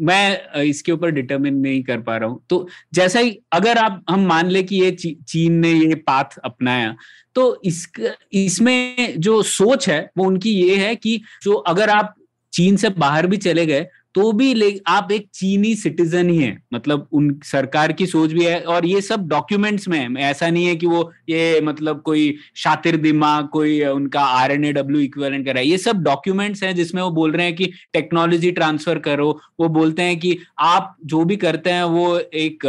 मैं इसके ऊपर डिटर्मिन नहीं कर पा रहा हूँ। तो जैसा ही अगर आप हम मान ले कि ये चीन ने ये पाथ अपनाया तो इस इसमें जो सोच है, वो उनकी ये है कि जो अगर आप चीन से बाहर भी चले गए तो भी ले, आप एक चीनी सिटीजन ही है। मतलब उन, सरकार की सोच भी है और ये सब डॉक्यूमेंट्स में है। ऐसा नहीं है कि वो, ये मतलब कोई शातिर दिमाग, कोई उनका R N A W equivalent कर रहा है। ये सब डॉक्यूमेंट्स हैं जिसमें वो बोल रहे हैं कि टेक्नोलॉजी ट्रांसफ़र करो। वो बोलते हैं कि आप जो भी करते हैं, वो एक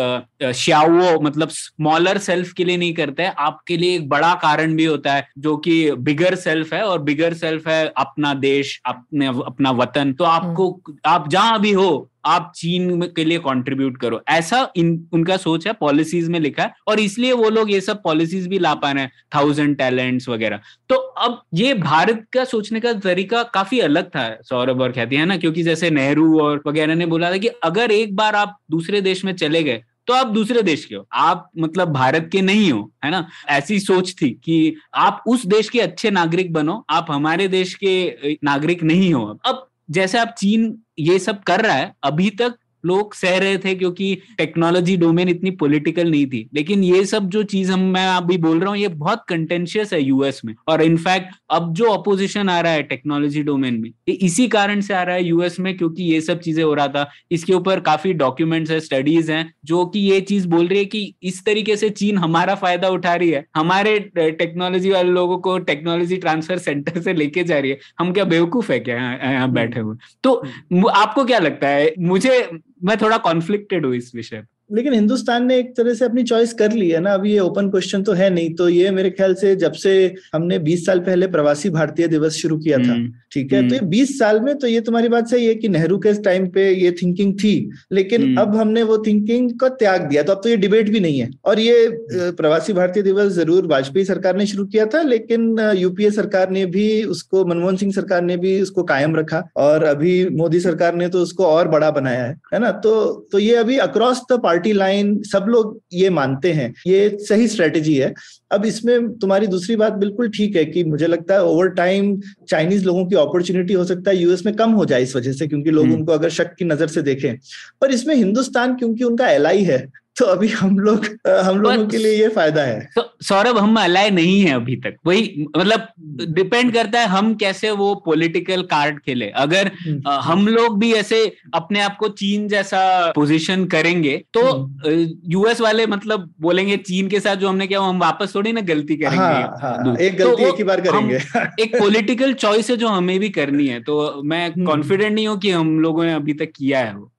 श्याओ मतलब स्मॉलर सेल्फ के लिए नहीं करते हैं। आपके लिए एक बड़ा कारण भी होता है, जो कि बिगर सेल्फ है और बिगर सेल्फ है अपना देश, अपने, अपना वतन। तो आपको, आप जहाँ भी हो, आप चीन के लिए कंट्रीब्यूट करो। ऐसा इन, उनका सोच है पॉलिसीज़ में लिखा है, और इसलिए वो लोग ये सब पॉलिसीज़ भी ला पा रहे हैं थाउज़ेंड टैलेंट्स वगैरह। तो अब ये भारत का सोचने का तरीका काफ़ी अलग था, सौरभ और ख्याति, है ना? क्योंकि जैसे नेहरू और वगैरह ने बोला था कि अगर एक बार आप दूसरे देश में चले गए तो आप दूसरे देश के हो। आप मतलब भारत के नहीं हो, है ना? ऐसी सोच थी कि आप उस देश के अच्छे नागरिक बनो, आप हमारे देश के नागरिक नहीं हो। अब जैसे आप चीन ये सब कर रहा है अभी तक लोग सह रहे थे क्योंकि टेक्नोलॉजी डोमेन इतनी पॉलिटिकल नहीं थी। लेकिन ये सब जो चीज़ हम, मैं अभी बोल रहा हूँ, ये बहुत कंटेंशियस है यूएस में। और इनफैक्ट अब जो अपोजिशन आ रहा है टेक्नोलॉजी डोमेन में, ये इसी कारण से आ रहा है यूएस में क्योंकि ये सब चीज़ें हो रहा था। इसके ऊपर काफ़ी डॉक्यूमेंट्स है स्टडीज़ हैं, जो कि ये चीज़ बोल रही है कि इस तरीके से चीन हमारा फ़ायदा उठा रही है। हमारे टेक्नोलॉजी वाले लोगों को टेक्नोलॉजी ट्रांसफ़र सेंटर से लेके जा रही है। हम क्या बेवकूफ़ है क्या यहाँ बैठे हुए? तो आपको क्या लगता है? मुझे मैं थोड़ा कॉन्फ्लिक्टेड हूँ इस विषय लेकिन हिंदुस्तान ने एक तरह से अपनी चॉइस कर ली है ना अभी ये ओपन क्वेश्चन तो है नहीं तो ये मेरे ख्याल से जब से हमने 20 साल पहले प्रवासी भारतीय दिवस शुरू किया था हम्म, ठीक है तो ये 20 हम्म। साल में तो ये तुम्हारी बात सही है कि नेहरू के टाइम पे ये थिंकिंग थी लेकिन हम्म। अब हमने वो थिंकिंग को त्याग दिया तो अब तो ये डिबेट भी नहीं है और ये प्रवासी भारतीय दिवस ज़रूर वाजपेयी सरकार ने शुरू किया था लेकिन यूपीए सरकार ने भी उसको मनमोहन सिंह सरकार ने भी उसको कायम रखा और अभी मोदी सरकार ने तो उसको और बड़ा बनाया है है ना तो तो ये अभी across the party party line सब लोग ये मानते हैं ये सही स्ट्रेटेजी है अब इसमें तुम्हारी दूसरी बात बिल्कुल ठीक है कि मुझे लगता है ओवर टाइम चाइनीज़ लोगों की अपॉर्चुनिटी हो सकता है यूएस में कम हो जाए इस वजह से क्योंकि लोग हम्म। उनको अगर शक की नज़र से देखें पर इसमें हिंदुस्तान क्योंकि उनका एलाई है तो अभी हम लोग हम लोगों के लिए ये फ़ायदा है। तो सौरभ हम अलाय नहीं है अभी तक। वही मतलब डिपेंड करता है हम कैसे वो पॉलिटिकल कार्ड खेले। अगर हम्म। हम लोग भी ऐसे अपने आप को चीन जैसा पोजीशन करेंगे तो यूएस हम्म। वाले मतलब बोलेंगे चीन के साथ जो हमने किया हम वापस थोड़ी ना गलती करेंगे। हाँ, हाँ, एक गलती तो एक ही बार करेंगे। एक पॉलिटिकल चॉइस है जो हमें भी करनी है। तो मैं कॉन्फिडेंट हम्म। नहीं हूँ कि हम लोगों ने अभी तक किया है वो।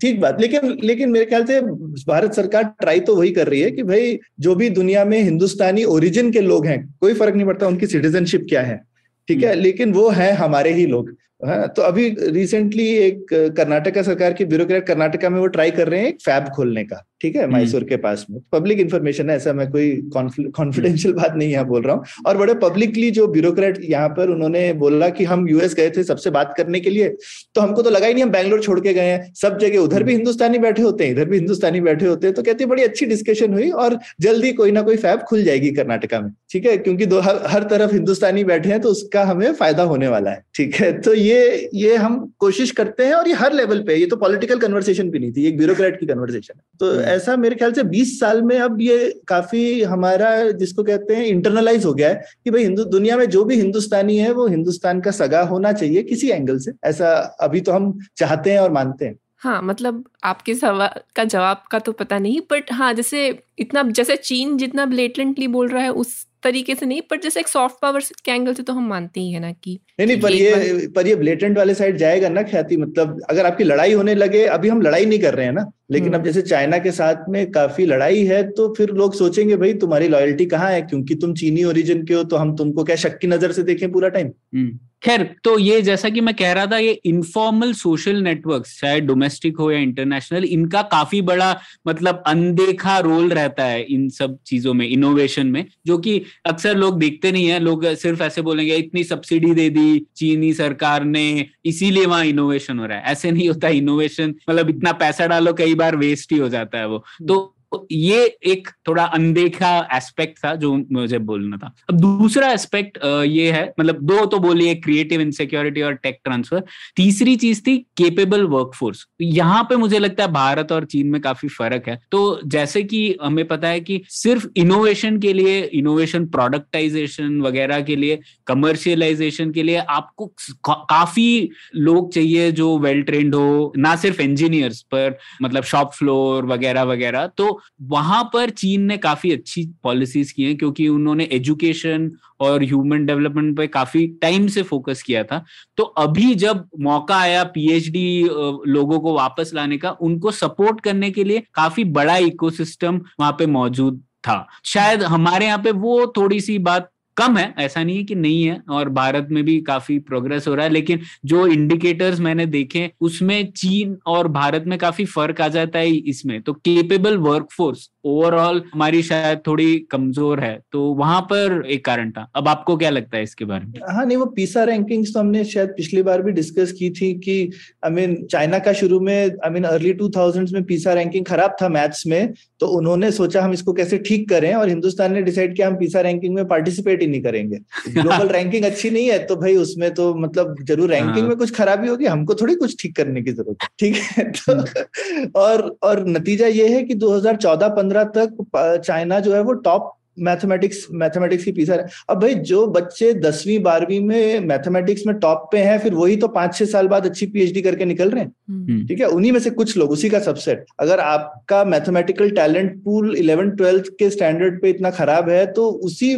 ठीक बात। लेकिन लेकिन मेरे ख्याल से से भारत सरकार ट्राई तो वही कर रही है कि भाई जो भी दुनिया में हिंदुस्तानी ओरिजिन के लोग हैं कोई फ़र्क नहीं पड़ता उनकी सिटीजनशिप क्या है। ठीक है? हम्म। लेकिन वो है हमारे ही लोग। हाँ तो अभी रिसेंटली एक कर्नाटका सरकार के ब्यूरोक्रेट कर्नाटका में वो ट्राई कर रहे हैं एक फैब खोलने का। ठीक है हम्म। मैसूर के पास में। पब्लिक इन्फॉर्मेशन है ऐसा मैं कोई कॉन्फिडेंशियल हम्म। बात नहीं यहाँ बोल रहा हूँ। और बड़े पब्लिकली जो ब्यूरोक्रेट यहाँ पर उन्होंने बोला कि हम यूएस गए थे सबसे बात करने के लिए तो हमको तो लगा ही नहीं हम बैंगलोर छोड़ के गए हैं। सब जगह उधर भी हम्म। हिंदुस्तानी बैठे होते हैं इधर भी हिंदुस्तानी बैठे होते हैं। तो कहती बड़ी अच्छी डिस्कशन हुई और जल्दी कोई ना कोई फैब खुल जाएगी कर्नाटका में। ठीक है क्योंकि दो हर, हर तरफ़ हिंदुस्तानी बैठे हैं तो उसका हमें फ़ायदा होने वाला है। ठीक है तो ये ये हम कोशिश करते हैं और ये हर लेवल पे ये तो पॉलिटिकल कन्वर्सेशन भी नहीं थी एक ब्यूरोक्रेट की कन्वर्सेशन है। तो ऐसा मेरे ख्याल से 20 साल में अब ये काफ़ी हमारा जिसको कहते हैं इंटरनलाइज हो गया है कि भाई हिंदू दुनिया में जो भी हिंदुस्तानी है वो हिंदुस्तान का सगा होना चाहिए किसी एंगल से। ऐसा अभी तो हम चाहते हैं और मानते हैं। हाँ मतलब आपके सवाल का जवाब का तो पता नहीं बट हाँ जैसे इतना जैसे चीन जितना ब्लेटेंटली बोल रहा है उस तरीके से नहीं पर जैसे एक सॉफ्ट पावर के एंगल से तो हम मानते ही है ना कि नहीं नहीं पर ये पर ये ब्लेटेंट वाले साइड जाएगा ना ख्याति मतलब अगर आपकी लड़ाई होने लगे अभी हम लड़ाई नहीं कर रहे हैं ना लेकिन हम्म। अब जैसे चाइना के साथ में काफ़ी लड़ाई है तो फिर लोग सोचेंगे भाई तुम्हारी लॉयल्टी कहाँ है? क्योंकि तुम चीनी ओरिजिन के हो तो हम तुमको क्या शक की नज़र से देखें पूरा टाइम हम्म। खैर तो ये जैसा कि मैं कह रहा था ये इनफॉर्मल सोशल नेटवर्क चाहे डोमेस्टिक हो या इंटरनेशनल इनका काफ़ी बड़ा मतलब अनदेखा रोल रहता है इन सब चीज़ों में इनोवेशन में जो कि अक्सर लोग देखते नहीं है। लोग सिर्फ़ ऐसे बोलेंगे इतनी सब्सिडी दे दी चीनी सरकार ने इसीलिए वहाँ इनोवेशन हो रहा है। ऐसे नहीं होता। इनोवेशन मतलब इतना पैसा डालो कई बार वेस्ट ही हो जाता है वो। तो ये एक थोड़ा अनदेखा एस्पेक्ट था जो मुझे बोलना था। अब दूसरा एस्पेक्ट ये है मतलब दो तो बोलिए क्रिएटिव इनसिक्योरिटी और टेक ट्रांसफ़र तीसरी चीज़ थी केपेबल वर्कफोर्स यहाँ पे मुझे लगता है भारत और चीन में काफ़ी फ़र्क है। तो जैसे कि हमें पता है कि सिर्फ़ इनोवेशन के लिए इनोवेशन प्रोडक्टाइजेशन वगैरह के लिए कमर्शियलाइजेशन के लिए आपको काफ़ी लोग चाहिए जो वेल ट्रेंड हो, ना सिर्फ़ इंजीनियर्स पर मतलब शॉप फ्लोर वगैरह वगैरह। तो वहाँ पर चीन ने काफ़ी अच्छी पॉलिसीज़ की हैं, क्योंकि उन्होंने एजुकेशन और ह्यूमन डेवलपमेंट पे काफ़ी टाइम से फोकस किया था। तो अभी जब मौका आया पीएचडी लोगों को वापस लाने का, उनको सपोर्ट करने के लिए काफ़ी बड़ा इकोसिस्टम वहाँ पे मौजूद था। शायद हमारे यहाँ पे वो थोड़ी सी बात कम है, ऐसा नहीं है कि नहीं है और भारत में भी काफ़ी प्रोग्रेस हो रहा है, लेकिन जो इंडिकेटर्स मैंने देखे, उसमें चीन और भारत में काफ़ी फ़र्क आ जाता है इसमें। तो केपेबल वर्कफोर्स ओवरऑल हमारी शायद थोड़ी कमज़ोर है तो वहाँ पर एक कारण था अब आपको क्या लगता है इसके बारे में हाँ नहीं वो पीसा रैंकिंग्स तो हमने शायद पिछली बार भी डिस्कस की थी कि आई मीन चाइना का शुरू में आई मीन अर्ली टू में पीसा रैंकिंग खराब था मैथ्स में तो उन्होंने सोचा हम इसको कैसे ठीक करें और हिंदुस्तान ने डिसाइड किया हम पीसा रैंकिंग में पार्टिसिपेट ही नहीं करेंगे ग्लोबल रैंकिंग अच्छी नहीं है तो भाई उसमें तो मतलब ज़रूर रैंकिंग हाँ। में कुछ खराबी होगी हमको थोड़ी कुछ ठीक करने की ज़रूरत है ठीक है तो। और और नतीजा ये है कि 2014-15 तक चाइना जो है वो टॉप मैथमेटिक्स मैथमेटिक्स की पीसा है। अब भाई जो बच्चे दसवीं बारहवीं में मैथमेटिक्स में टॉप पे हैं फिर वही तो पाँच छह साल बाद अच्छी पीएचडी करके निकल रहे हैं। हम्म। ठीक है? उन्हीं में से कुछ लोग उसी का सबसेट अगर आपका mathematical talent pool eleven twelfth के स्टैंडर्ड पे इतना खराब है तो उसी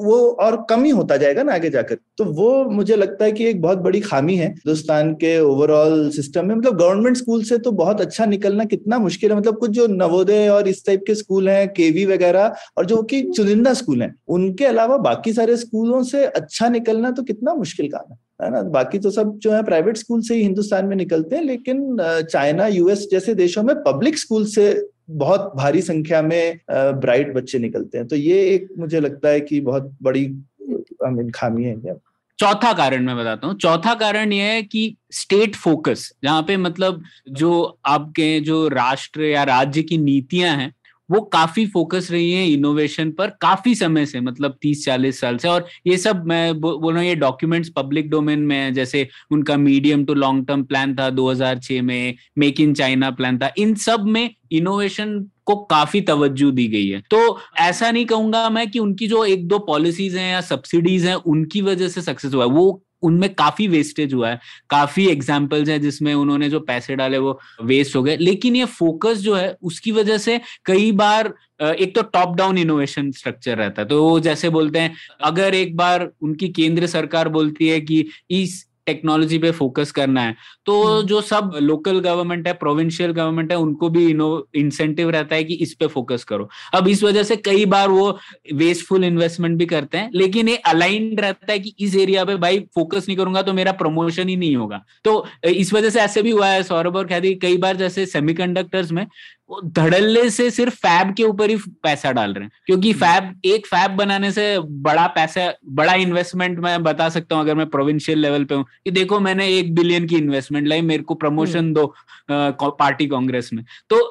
वो और कम ही होता जाएगा ना आगे जाकर। तो वो मुझे लगता है कि एक बहुत बड़ी खामी है हिंदुस्तान के ओवरऑल सिस्टम में। मतलब गवर्नमेंट स्कूल से तो बहुत अच्छा निकलना कितना मुश्किल है। मतलब कुछ जो नवोदय और इस टाइप के स्कूल हैं केवी वगैरह और जो कि चुनिंदा स्कूल हैं। उनके अलावा बाकी सारे स्कूलों से अच्छा निकलना तो कितना मुश्किल काम है है ना? बाकी तो सब जो है प्राइवेट स्कूल से ही हिंदुस्तान में निकलते हैं, लेकिन चाइना यूएस जैसे देशों में पब्लिक स्कूल से बहुत भारी संख्या में ब्राइट बच्चे निकलते हैं। तो ये एक मुझे लगता है कि बहुत बड़ी खामी है चौथा कारण मैं बताता हूँ। चौथा कारण यह है कि स्टेट फोकस जहाँ पे मतलब जो आपके जो राष्ट्र या राज्य की नीतियाँ हैं वो काफ़ी फोकस रही है इनोवेशन पर काफ़ी समय से मतलब तीस चालीस साल से। और ये सब मैं बोल रहा हूँ, ये डॉक्यूमेंट्स पब्लिक डोमेन में है, जैसे उनका medium to long term plan था 2006 में मेक इन चाइना प्लान था। इन सब में इनोवेशन को काफ़ी तवज्जो दी गई है। तो ऐसा नहीं कहूँगा मैं कि उनकी जो एक दो पॉलिसीज़ हैं या सब्सिडीज हैं, उनकी वजह से सक्सेस हुआ है। वो उनमें काफ़ी वेस्टेज हुआ है। काफ़ी एग्जाम्पल्स हैं जिसमें उन्होंने जो पैसे डाले वो वेस्ट हो गए। लेकिन ये फोकस जो है, उसकी वजह से कई बार एक तो टॉप डाउन इनोवेशन स्ट्रक्चर रहता है। तो वो जैसे बोलते हैं, अगर एक बार उनकी केंद्र सरकार बोलती है कि इस टेक्नोलॉजी पे फोकस करना है। तो हम्म। जो सब लोकल गवर्नमेंट है प्रोविंशियल गवर्नमेंट है उनको भी इनो इंसेंटिव रहता है कि इस पे फोकस करो। अब इस वजह से कई बार वो वेस्टफुल इन्वेस्टमेंट भी करते हैं लेकिन ये अलाइंड रहता है कि इस एरिया पे भाई फोकस नहीं करूँगा तो मेरा प्रमोशन ही नहीं होगा। तो इस वजह से ऐसे भी हुआ है सौरभ और ख्याति कई बार जैसे सेमीकंडक्टर्स में धड़ल्ले से सिर्फ़ फैब के ऊपर ही पैसा डाल रहे हैं। क्योंकि फैब हम्म। एक फैब बनाने से बड़ा पैसा बड़ा इन्वेस्टमेंट मैं बता सकता हूँ अगर मैं प्रोविंशियल लेवल पे हूँ कि देखो मैंने एक बिलियन की इन्वेस्टमेंट लाई मेरे को प्रमोशन हम्म। दो आ, पार्टी कांग्रेस में। तो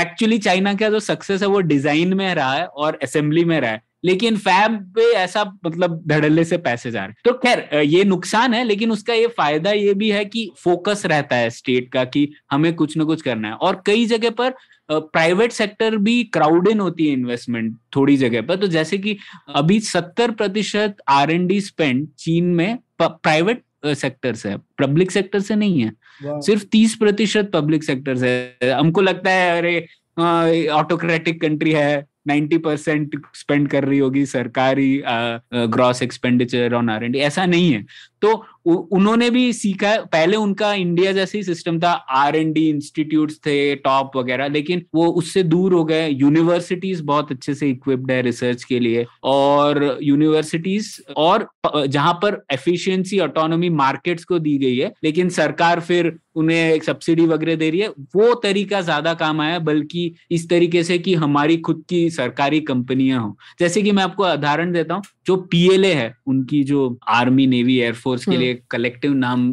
एक्चुअली चाइना का जो सक्सेस है वो डिज़ाइन में रहा है और असेंबली में रहा है। लेकिन फैब पे ऐसा मतलब धड़ल्ले से पैसे जा रहे हैं। तो खैर ये नुकसान है लेकिन उसका ये फ़ायदा ये भी है कि फोकस रहता है स्टेट का कि हमें कुछ ना कुछ करना है। और कई जगह पर प्राइवेट सेक्टर भी क्राउड इन होती है इन्वेस्टमेंट थोड़ी जगह पर। तो जैसे कि अभी सत्तर प्रतिशत आर एन डी स्पेंड चीन में प्राइवेट सेक्टर से पब्लिक सेक्टर से नहीं है। सिर्फ़ तीस प्रतिशत पब्लिक सेक्टर से हमको लगता है अरे ऑटोक्रेटिक कंट्री है। नाइन्टी परसेंट स्पेंड कर रही होगी सरकारी gross expenditure on R and ऐसा नहीं है। तो उन्होंने भी सीखा है। पहले उनका इंडिया जैसे ही सिस्टम था आर एंड डी इंस्टीट्यूट थे टॉप वगैरह, लेकिन वो उससे दूर हो गए। यूनिवर्सिटीज बहुत अच्छे से इक्विप्ड है रिसर्च के लिए। और यूनिवर्सिटीज और, जहाँ पर एफिशिएंसी ऑटोनॉमी मार्केट्स को दी गई है, लेकिन सरकार फिर उन्हें एक सब्सिडी वगैरह दे रही है। वो तरीका ज़्यादा काम आया, बल्कि इस तरीके से कि हमारी खुद की सरकारी कंपनियाँ हो। जैसे कि मैं आपको उदाहरण देता हूँ जो पीएलए है उनकी जो आर्मी नेवी एयरफोर्स के लिए कलेक्टिव नाम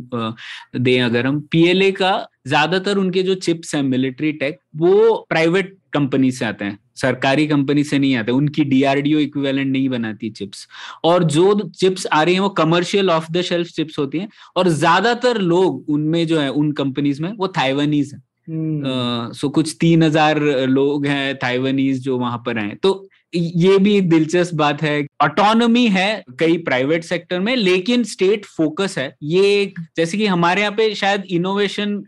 दें अगर हम पीएलए का ज़्यादातर उनके जो चिप्स हैं मिलिट्री टेक वो प्राइवेट कंपनी से आते हैं। सरकारी कंपनी से नहीं आते उनकी डीआरडीओ इक्विवेलेंट नहीं बनाती चिप्स और जो चिप्स आ रही हैं वो commercial off the shelf chips होती हैं और ज़्यादातर लोग उनमें जो है उन कंपनीज़ में वो थाइवानीज है। सो so कुछ तीन हज़ार लोग हैं थाइवानीज जो वहाँ पर हैं। तो ये भी दिलचस्प बात है। ऑटोनोमी है कई प्राइवेट सेक्टर में लेकिन स्टेट फोकस है। ये जैसे कि हमारे यहाँ पे शायद innovation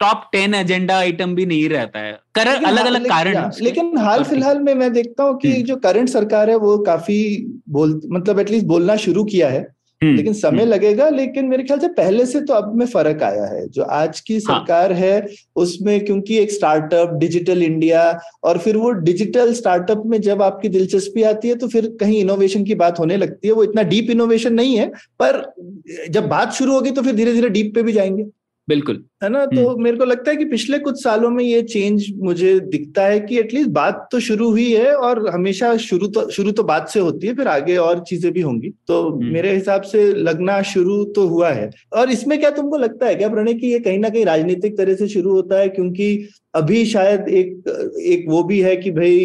top ten agenda item भी नहीं रहता है। कर अलग अलग कारण लेकिन हाल फ़िलहाल में मैं देखता हूँ कि हम्म। जो करंट सरकार है वो काफ़ी बोल मतलब एटलीस्ट बोलना शुरू किया है। लेकिन समय हम्म। लगेगा लेकिन मेरे ख्याल से पहले से तो अब में फ़र्क आया है जो आज की हाँ। सरकार हाँ. है उसमें क्योंकि एक स्टार्टअप डिजिटल इंडिया और फिर वो डिजिटल स्टार्टअप में जब आपकी दिलचस्पी आती है तो फिर कहीं इनोवेशन की बात होने लगती है वो इतना डीप इनोवेशन नहीं है पर जब बात शुरू होगी तो फिर धीरे धीरे डीप पे भी जाएँगे बिल्कुल। है ना? तो हम्म। मेरे को लगता है कि पिछले कुछ सालों में ये चेंज मुझे दिखता है कि एटलीस्ट बात तो शुरू हुई है और हमेशा शुरू तो शुरू तो बात से होती है फिर आगे और चीज़ें भी होंगी। तो हम्म। मेरे हिसाब से लगना शुरू तो हुआ है। और इसमें क्या तुमको लगता है क्या प्रणय की ये कहीं ना कहीं राजनीतिक तरह से शुरू होता है? क्योंकि अभी शायद एक एक वो भी है कि भाई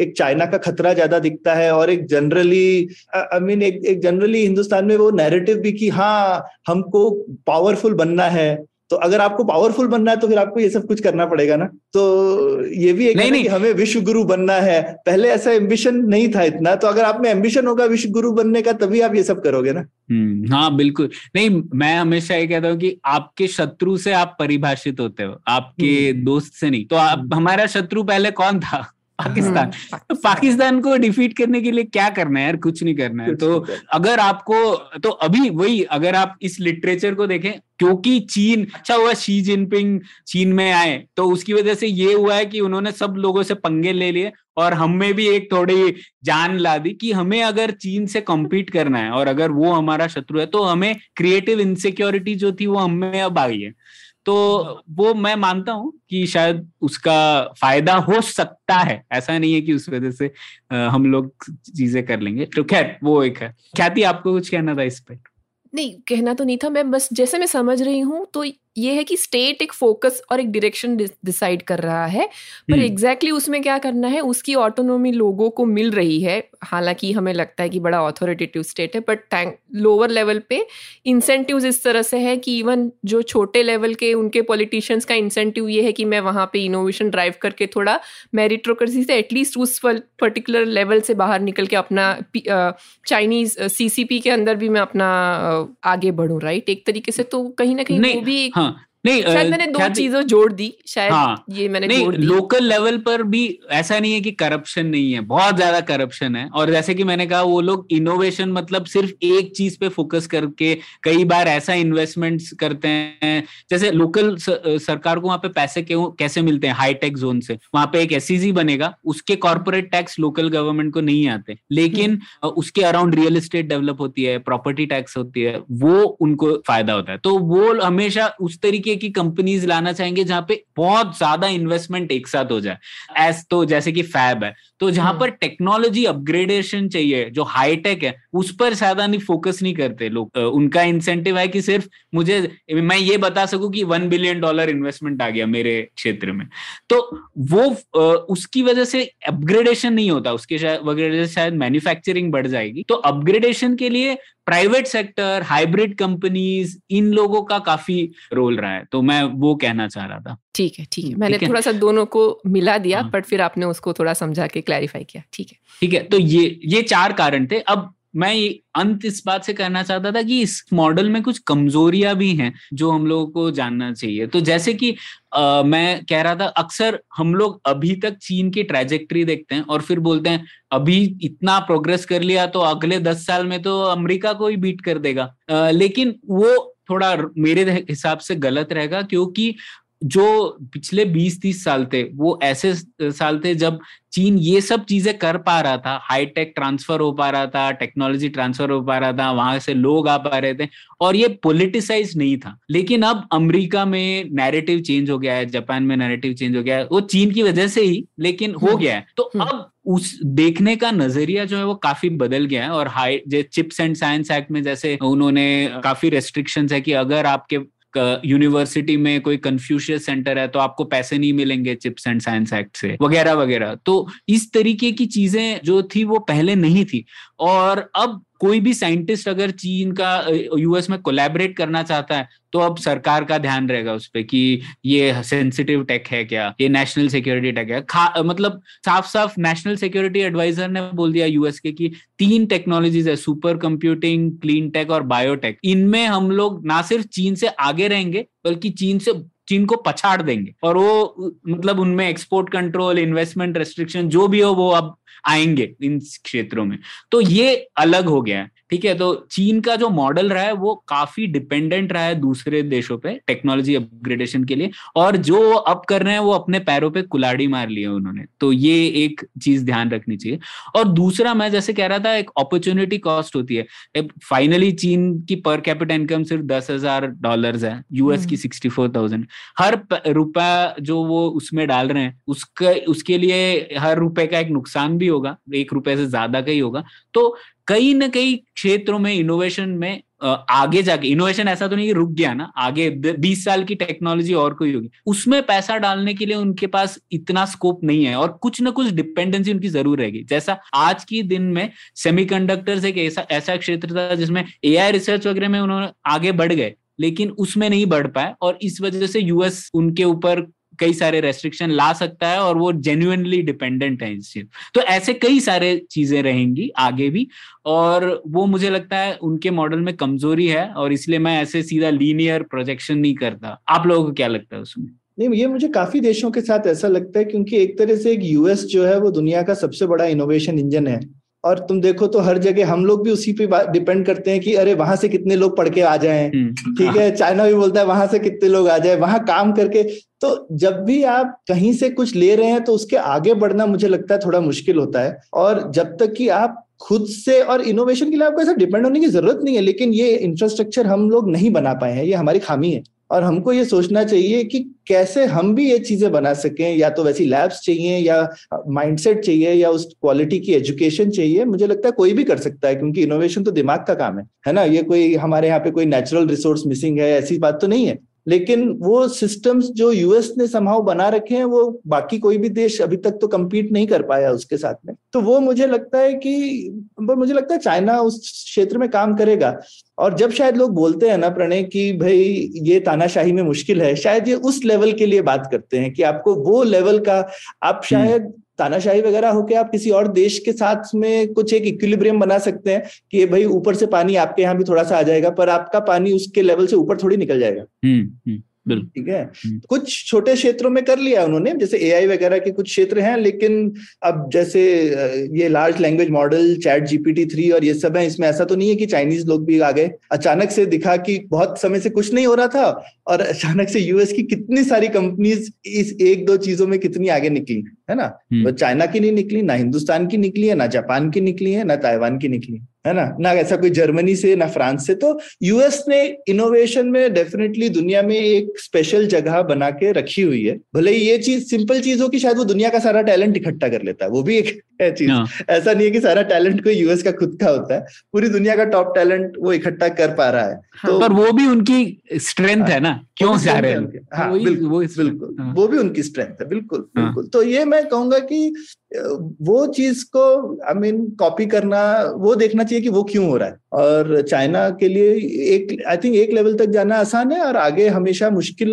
एक चाइना का खतरा ज़्यादा दिखता है और एक जनरली आई मीन एक एक जनरली हिंदुस्तान में वो नैरेटिव भी कि हाँ हमको पावरफुल बनना है। तो अगर आपको पावरफुल बनना है तो फिर आपको ये सब कुछ करना पड़ेगा ना तो ये भी एक नहीं, नहीं. कि हमें विश्व गुरु बनना है पहले ऐसा एम्बिशन नहीं था इतना तो अगर आप में एम्बिशन होगा विश्व गुरु बनने का तभी आप ये सब करोगे ना हम्म, हाँ बिल्कुल नहीं मैं हमेशा ये कहता हूँ कि आपके शत्रु से आप परिभाषित होते हो आपके हम्म। दोस्त से नहीं तो आप। हमारा शत्रु पहले कौन था पाकिस्तान। तो पाकिस्तान। को डिफीट करने के लिए क्या करना है यार? कुछ नहीं करना है। तो अगर आपको तो अभी वही अगर आप इस लिटरेचर को देखें क्योंकि चीन अच्छा हुआ शी जिनपिंग चीन में आए तो उसकी वजह से ये हुआ है कि उन्होंने सब लोगों से पंगे ले लिए और हमें भी एक थोड़ी जान ला दी कि हमें अगर चीन से कम्पीट करना है और अगर वो हमारा शत्रु है तो हमें क्रिएटिव इनसिक्योरिटी जो थी वो हमें अब आई है। तो वो मैं मानता हूँ कि शायद उसका फ़ायदा हो सकता है। ऐसा नहीं है कि उस वजह से हम लोग चीज़ें कर लेंगे। तो खैर वो एक है। ख्याति आपको कुछ कहना था इस पर नहीं कहना तो नहीं था। मैं बस जैसे मैं समझ रही हूँ तो ये है कि स्टेट एक फोकस और एक डायरेक्शन डिसाइड कर रहा है पर एग्जैक्टली exactly उसमें क्या करना है? उसकी ऑटोनोमी लोगों को मिल रही है। हालाँकि हमें लगता है कि बड़ा ऑथोरिटेटिव स्टेट है बट लोअर लेवल पे इंसेंटिव इस तरह से है कि इवन जो छोटे लेवल के उनके पॉलिटिशियंस का इंसेंटिव ये है कि मैं वहाँ पे इनोवेशन ड्राइव करके थोड़ा मेरिट्रोक्रेसी से एटलीस्ट उस पर्टिकुलर लेवल से बाहर निकल के अपना चाइनीज़ सी के अंदर भी मैं अपना आगे बढ़ूँ राइट एक तरीके से तो कहीं ना कहीं वो भी एक हाँ नहीं शायद मैंने दो चीज़ों जोड़ दी शायद हाँ, ये मैंने नहीं जोड़ दी। लोकल लेवल पर भी ऐसा नहीं है कि करप्शन नहीं है बहुत ज़्यादा करप्शन है। और जैसे कि मैंने कहा वो लोग इनोवेशन मतलब सिर्फ़ एक चीज़ पे फोकस करके कई बार ऐसा इन्वेस्टमेंट्स करते हैं। जैसे लोकल सरकार को वहाँ पे पैसे क्यों कैसे मिलते हैं? हाईटेक जोन से। वहाँ पे एक एस e बनेगा उसके कॉर्पोरेट टैक्स लोकल गवर्नमेंट को नहीं आते। लेकिन हम्म। उसके अराउंड रियल एस्टेट डेवलप होती है प्रॉपर्टी टैक्स होती है वो उनको फ़ायदा होता है। तो वो हमेशा उस तरीके तरीके की कंपनीज़ लाना चाहेंगे जहाँ पे बहुत ज़्यादा इन्वेस्टमेंट एक साथ हो जाए। एस तो जैसे कि फैब है। तो जहाँ हम्म। पर टेक्नोलॉजी अपग्रेडेशन चाहिए जो हाईटेक है उस पर ज़्यादा नहीं फोकस नहीं करते लोग। उनका इंसेंटिव है कि सिर्फ़ मुझे मैं ये बता सकूँ कि वन बिलियन डॉलर इन्वेस्टमेंट आ गया मेरे क्षेत्र में। तो वो उसकी वजह से अपग्रेडेशन नहीं होता उसके वजह से शायद मैन्युफैक्चरिंग बढ़ जाएगी। तो अपग्रेडेशन के लिए प्राइवेट सेक्टर हाइब्रिड कंपनीज़ इन लोगों का काफ़ी रोल रहा है। तो मैं वो कहना चाह रहा था। ठीक है ठीक है। मैंने थोड़ा सा दोनों को मिला दिया हाँ. बट फिर आपने उसको थोड़ा समझा के क्लैरिफाई किया। ठीक है। ठीक है तो ये ये चार कारण थे। अब मैं अंत इस बात से करना चाहता था कि इस मॉडल में कुछ कमजोरियाँ भी हैं जो हम लोगों को जानना चाहिए। तो जैसे कि आ, मैं कह रहा था अक्सर हम लोग अभी तक चीन की ट्रेजेक्ट्री देखते हैं और फिर बोलते हैं अभी इतना प्रोग्रेस कर लिया तो अगले दस साल में तो अमेरिका को ही बीट कर देगा। आ, लेकिन वो थोड़ा मेरे हिसाब से गलत रहेगा क्योंकि जो पिछले 20-30 साल थे वो ऐसे साल थे जब चीन ये सब चीज़ें कर पा रहा था हाईटेक ट्रांसफ़र हो पा रहा था टेक्नोलॉजी ट्रांसफ़र हो पा रहा था वहाँ से लोग आ पा रहे थे और ये पोलिटिसाइज नहीं था लेकिन अब अमेरिका में नैरेटिव चेंज हो गया है जापान में नैरेटिव चेंज हो गया है वो चीन की वजह से ही लेकिन हो हम्म। गया है तो हम्म। अब उस देखने का नज़रिया जो है वो काफ़ी बदल गया है और high chips and science act में जैसे उन्होंने काफ़ी रेस्ट्रिक्शंस है कि अगर आपके यूनिवर्सिटी में कोई कन्फ्यूशियस सेंटर है तो आपको पैसे नहीं मिलेंगे चिप्स एंड साइंस एक्ट से, वगैरह वगैरह। तो इस तरीके की चीज़ें जो थी, वो पहले नहीं थी। और अब कोई भी साइंटिस्ट अगर चीन का, यूएस में कोलैबोरेट करना चाहता है तो अब सरकार का ध्यान रहेगा उस पर कि ये सेंसिटिव टेक है क्या, ये नेशनल सिक्योरिटी टेक है। मतलब साफ़ साफ़ नेशनल सिक्योरिटी एडवाइजर ने बोल दिया यूएस के कि तीन टेक्नोलॉजीज़ है सुपर कंप्यूटिंग क्लीन टेक और बायोटेक इनमें हम लोग ना सिर्फ़ चीन से आगे रहेंगे, बल्कि चीन से चीन को पछाड़ देंगे। और वो मतलब उनमें एक्सपोर्ट कंट्रोल इन्वेस्टमेंट रेस्ट्रिक्शन जो भी हो, वो अब आएँगे इन क्षेत्रों में। तो ये अलग हो गया है। ठीक है तो चीन का जो मॉडल रहा है वो काफ़ी डिपेंडेंट रहा है दूसरे देशों पे टेक्नोलॉजी अपग्रेडेशन के लिए और जो अब कर रहे हैं वो अपने पैरों पे कुलाड़ी मार लिया उन्होंने। तो ये एक चीज़ ध्यान रखनी चाहिए। और दूसरा मैं जैसे कह रहा था एक अपॉर्चुनिटी कॉस्ट होती है। फाइनली चीन की पर कैपिटल इनकम सिर्फ़ दस हज़ार डॉलर है यूएस की सिक्सटी फोर थाउज़ेंड हर रुपया जो वो उसमें डाल रहे हैं उसका उसके लिए हर रुपए का एक नुकसान भी होगा एक रुपए से ज़्यादा का ही होगा। तो कई न कई क्षेत्रों में इनोवेशन में आगे जाके इनोवेशन ऐसा तो नहीं कि रुक गया ना, आगे बीस साल की टेक्नोलॉजी और कोई होगी। उसमें पैसा डालने के लिए उनके पास इतना स्कोप नहीं है और कुछ ना कुछ डिपेंडेंसी उनकी ज़रूर रहेगी। जैसा आज की दिन में सेमीकंडक्टर्स एक ऐसा ऐसा क्षेत्र था जिसमें एआई रिसर्च वगैरह में उन्होंने आगे बढ़ गए, लेकिन उसमें नहीं बढ़ पाए और इस वजह से यूएस उनके ऊपर कई सारे रेस्ट्रिक्शन ला सकता है और वो जेन्युइनली डिपेंडेंट है इस चीज़ तो ऐसे कई सारे चीज़ें रहेंगी आगे भी और वो मुझे लगता है उनके मॉडल में कमज़ोरी है और इसलिए मैं ऐसे सीधा लीनियर प्रोजेक्शन नहीं करता। आप लोगों को क्या लगता है उसमें? नहीं, ये मुझे काफ़ी देशों के साथ ऐसा लगता है क्योंकि एक तरह से एक यूएस जो है वो दुनिया का सबसे बड़ा इनोवेशन इंजन है। और तुम देखो तो हर जगह हम लोग भी उसी पे डिपेंड करते हैं कि अरे वहाँ से कितने लोग पढ़ के आ जाएँ। हम्म। ठीक है चाइना भी बोलता है वहाँ से कितने लोग आ जाए वहाँ काम करके। तो जब भी आप कहीं से कुछ ले रहे हैं तो उसके आगे बढ़ना मुझे लगता है थोड़ा मुश्किल होता है। और जब तक कि आप खुद से और इनोवेशन के लिए आपको ऐसा डिपेंड होने की ज़रूरत नहीं है लेकिन ये इंफ्रास्ट्रक्चर हम लोग नहीं बना पाए हैं ये हमारी खामी है। और हमको ये सोचना चाहिए कि कैसे हम भी ये चीज़ें बना सकें। या तो वैसी लैब्स चाहिए या माइंडसेट चाहिए या उस क्वालिटी की एजुकेशन चाहिए। मुझे लगता है कोई भी कर सकता है, क्योंकि इनोवेशन तो दिमाग का काम है। है ना? ये कोई, हमारे यहाँ पे कोई नेचुरल रिसोर्स मिसिंग है, ऐसी बात तो नहीं है। लेकिन वो सिस्टम्स जो यूएस ने संभाव बना रखे हैं वो बाकी कोई भी देश अभी तक तो कम्पीट नहीं कर पाया उसके साथ में तो वो मुझे लगता है कि मुझे लगता है चाइना उस क्षेत्र में काम करेगा और जब शायद लोग बोलते हैं ना प्रणय कि भाई ये तानाशाही में मुश्किल है शायद ये उस लेवल के लिए बात करते हैं कि आपको वो लेवल का आप हम्म। शायद तानाशाही वगैरह होके आप किसी और देश के साथ में कुछ एक इक्विलिब्रियम बना सकते हैं कि भाई ऊपर से पानी आपके यहाँ भी थोड़ा सा आ जाएगा पर आपका पानी उसके लेवल से ऊपर थोड़ी निकल जाएगा हम्म, हम्म। ठीक है हम्म। कुछ छोटे क्षेत्रों में कर लिया उन्होंने जैसे एआई वगैरह के कुछ क्षेत्र हैं लेकिन अब जैसे ये large language model chat GPT three और ये सब है इसमें ऐसा तो नहीं है कि चाइनीज़ लोग भी आ गए अचानक से दिखा कि बहुत समय से कुछ नहीं हो रहा था और अचानक से यूएस की कितनी सारी कंपनीज़ इस एक दो चीज़ों में कितनी आगे निकली है ना हम्म। तो चाइना की नहीं निकली ना हिंदुस्तान की निकली है ना जापान की निकली है ना ताइवान की निकली है ना? ना ऐसा कोई जर्मनी से, ना फ्रांस से। तो यूएस ने इनोवेशन में डेफिनेटली दुनिया में एक स्पेशल जगह बना के रखी हुई है। भले ही ये चीज़ सिंपल चीज़ हो कि शायद वो दुनिया का सारा टैलेंट इकट्ठा कर लेता है। वो भी एक है चीज़। हाँ। ऐसा नहीं है कि सारा टैलेंट कोई यूएस का खुद का होता है। पूरी दुनिया का टॉप टैलेंट वो इकट्ठा कर पा रहा है। हाँ, तो पर वो भी उनकी स्ट्रेंथ है ना? क्यों जा रहे हैं? हाँ, बिल्कुल वो बिल्कुल। हाँ। वो भी उनकी स्ट्रेंथ है बिल्कुल हाँ। बिल्कुल। तो ये मैं कहूँगा कि वो चीज़ को आई मीन कॉपी करना वो देखना चाहिए कि वो क्यों हो रहा है। और चाइना के लिए एक आई थिंक एक लेवल तक जाना आसान है और आगे हमेशा मुश्किल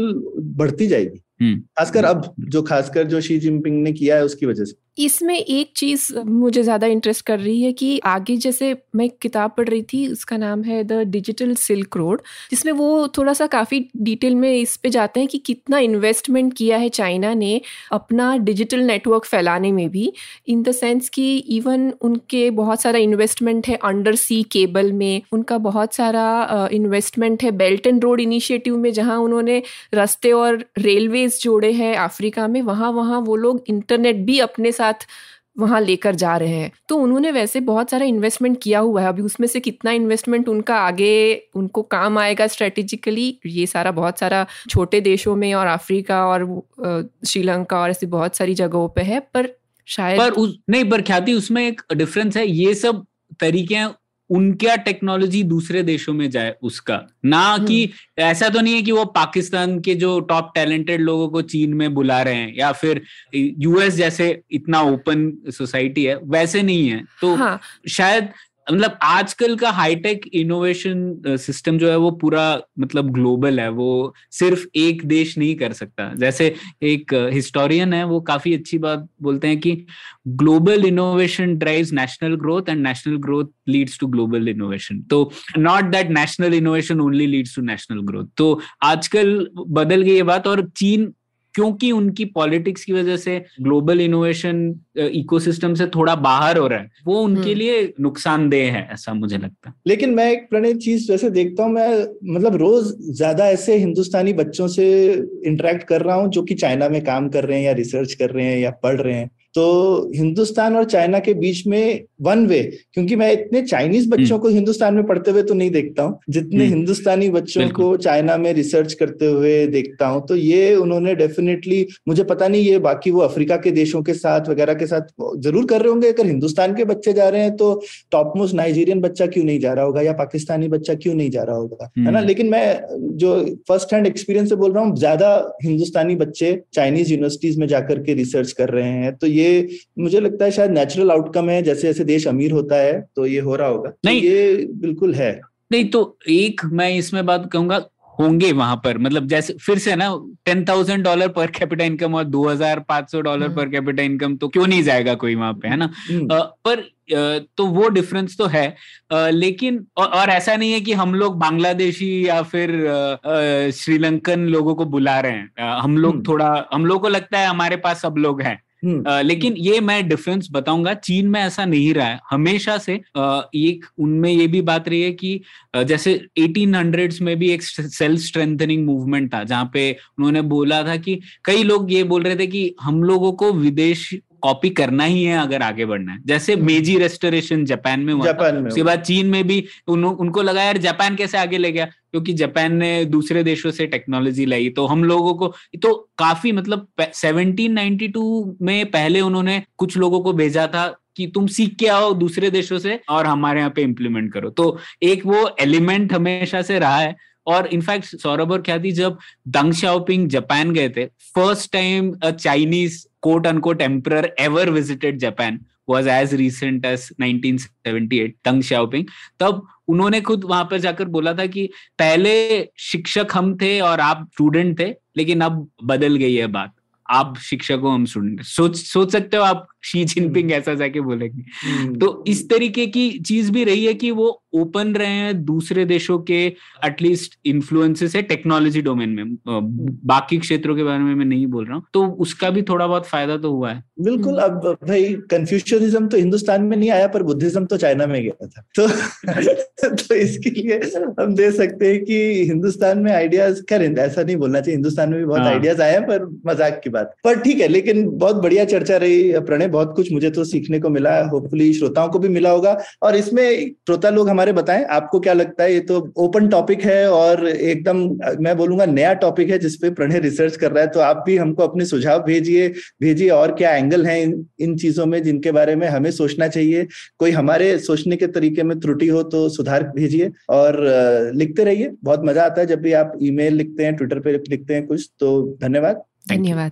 बढ़ती जाएगी। हम्म। खासकर अब जो खासकर जो शी जिनपिंग ने किया है उसकी वजह से। इसमें एक चीज़ मुझे ज़्यादा इंटरेस्ट कर रही है कि आगे जैसे मैं किताब पढ़ रही थी, उसका नाम है द डिजिटल सिल्क रोड जिसमें वो थोड़ा सा काफ़ी डिटेल में इस पे जाते हैं कि कितना इन्वेस्टमेंट किया है चाइना ने अपना डिजिटल नेटवर्क फैलाने में भी इन द सेंस कि इवन उनके बहुत सारा इन्वेस्टमेंट है अंडर सी केबल में, उनका बहुत सारा इन्वेस्टमेंट है बेल्ट एंड रोड इनिशिएटिव में, जहाँ उन्होंने रास्ते और रेलवेज जोड़े हैं अफ्रीका में वहाँ वहाँ वो लोग इंटरनेट भी अपने साथ वहाँ लेकर जा रहे हैं। तो उन्होंने वैसे बहुत सारा इन्वेस्टमेंट किया हुआ है। अभी उसमें से कितना इन्वेस्टमेंट उनका आगे उनको काम आएगा स्ट्रेटेजिकली ये सारा बहुत सारा छोटे देशों में और अफ्रीका और श्रीलंका और ऐसी बहुत सारी जगहों पे है, पर शायद पर उस, नहीं, पर ख्याति, उसमें एक डिफरेंस है। ये सब तरीके उनका टेक्नोलॉजी दूसरे देशों में जाए उसका ना कि हम्म। ऐसा तो नहीं है कि वो पाकिस्तान के जो टॉप टैलेंटेड लोगों को चीन में बुला रहे हैं या फिर यूएस जैसे इतना ओपन सोसाइटी है वैसे नहीं है तो हाँ. शायद मतलब आजकल का हाईटेक इनोवेशन सिस्टम जो है वो पूरा मतलब ग्लोबल है, वो सिर्फ़ एक देश नहीं कर सकता। जैसे एक हिस्टोरियन है, वो काफ़ी अच्छी बात बोलते हैं कि global innovation drives national growth and national growth leads to global innovation तो not that national innovation only leads to national growth तो आजकल बदल गई ये बात और चीन क्योंकि उनकी पॉलिटिक्स की वजह से ग्लोबल इनोवेशन इकोसिस्टम से थोड़ा बाहर हो रहा है वो उनके हम्म। लिए नुकसानदेह है ऐसा मुझे लगता है लेकिन मैं एक प्रणय चीज़ जैसे देखता हूँ मैं मतलब रोज ज़्यादा ऐसे हिंदुस्तानी बच्चों से इंटरेक्ट कर रहा हूँ जो कि चाइना में काम कर रहे हैं या रिसर्च कर रहे हैं या पढ़ रहे हैं तो हिंदुस्तान और चाइना के बीच में वन वे क्योंकि मैं इतने चाइनीज़ बच्चों हम्म। को हिंदुस्तान में पढ़ते हुए तो नहीं देखता हूँ जितने हम्म। हिंदुस्तानी बच्चों को चाइना में रिसर्च करते हुए देखता हूँ तो ये उन्होंने डेफिनेटली मुझे पता नहीं ये बाकी वो अफ्रीका के देशों के साथ वगैरह के साथ ज़रूर कर रहे होंगे अगर हिंदुस्तान के बच्चे जा रहे हैं तो टॉप मोस्ट नाइजीरियन बच्चा क्यों नहीं जा रहा होगा या पाकिस्तानी बच्चा क्यों नहीं जा रहा होगा है ना हम्म। लेकिन मैं जो फ़र्स्ट हैंड एक्सपीरियंस से बोल रहा हूँ ज़्यादा हिंदुस्तानी बच्चे चाइनीज़ यूनिवर्सिटीज में जाकर के रिसर्च कर रहे हैं तो ये ये मुझे लगता है शायद नेचुरल आउटकम है जैसे जैसे देश अमीर होता है तो ये हो रहा होगा। तो नहीं। तो ये बिल्कुल है। नहीं तो एक मैं इसमें बात कहूँगा होंगे वहाँ पर। मतलब जैसे फिर से ना टेन थाउज़ेंड डॉलर पर कैपिटल इनकम और दो हज़ार पाँच सौ डॉलर पर कैपिटल इनकम तो क्यों नहीं जाएगा कोई वहाँ पे है ना? हम्म। पर तो वो डिफरेंस तो है। लेकिन और ऐसा नहीं है कि हम लोग बांग्लादेशी या फिर श्रीलंकन लोगों को बुला रहे हैं। हम लोग हम्म। थोड़ा हम लोग को लगता है हमारे पास सब लोग हैं। हम्म। लेकिन ये मैं डिफरेंस बताऊँगा, चीन में ऐसा नहीं रहा है हमेशा से एक उनमें ये भी बात रही है कि जैसे 1800s में भी एक सेल्फ स्ट्रेंथनिंग मूवमेंट था, जहाँ पे उन्होंने बोला था कि, कई लोग ये बोल रहे थे कि हम लोगों को विदेश कॉपी करना ही है अगर आगे बढ़ना है। जैसे मेजी हम्म। रेस्टोरेशन जापान में हुआ जापान में उसके बाद चीन में भी उन, उनको लगा यार जापान कैसे आगे ले गया? क्योंकि जापान ने दूसरे देशों से टेक्नोलॉजी लाई। तो हम लोगों को तो काफ़ी मतलब 1792 में पहले उन्होंने कुछ लोगों को भेजा था कि तुम सीख के आओ दूसरे देशों से और हमारे यहाँ पे इम्प्लीमेंट करो। तो एक वो एलिमेंट हमेशा से रहा है। और इनफैक्ट सौरभ और ख्याति जब दंग शाओपिंग जापान गए थे first time a Chinese quote unquote emperor ever visited Japan recent as nineteen seventy 1978 Deng Xiaoping तब उन्होंने खुद वहाँ पर जाकर बोला था कि पहले शिक्षक हम थे और आप स्टूडेंट थे, लेकिन अब बदल गई है बात। आप शिक्षक हम स्टूडेंट सोच सोच सकते हो आप शी जिनपिंग ऐसा जाके बोलेंगे? हम्म। तो इस तरीके की चीज़ भी रही है कि वो ओपन रहे हैं दूसरे देशों के एटलीस्ट इन्फ्लुएंसेस है टेक्नोलॉजी डोमेन में। बाकी क्षेत्रों के बारे में मैं नहीं बोल रहा हूँ। तो उसका भी थोड़ा बहुत फ़ायदा तो हुआ है। बिल्कुल अब भाई कंफ्यूशनिज्म तो हिंदुस्तान में नहीं आया पर बुद्धिज्म तो चाइना में गया था। तो तो इसके लिए हम दे सकते हैं कि हिंदुस्तान में आइडियाज़ खैर ऐसा नहीं बोलना चाहिए हिंदुस्तान में भी बहुत आइडियाज़ हाँ। आए हैं पर मज़ाक की बात। पर ठीक है लेकिन बहुत बढ़िया चर्चा रही प्रणय बहुत कुछ मुझे तो सीखने को मिला होपफुली श्रोताओं को भी मिला होगा। और इसमें श्रोता लोग हमारे बताएँ आपको क्या लगता है ये तो ओपन टॉपिक है और एकदम मैं बोलूँगा नया टॉपिक है जिसपे प्रणय रिसर्च कर रहा है तो आप भी हमको अपने सुझाव भेजिए भेजिए और क्या एंगल है इन, इन चीज़ों में जिनके बारे में हमें सोचना चाहिए। कोई हमारे सोचने के तरीके में त्रुटि हो तो सुधार भेजिए और लिखते रहिए। बहुत मज़ा आता है जब भी आप ईमेल लिखते हैं ट्विटर पे लिखते हैं कुछ तो धन्यवाद। धन्यवाद।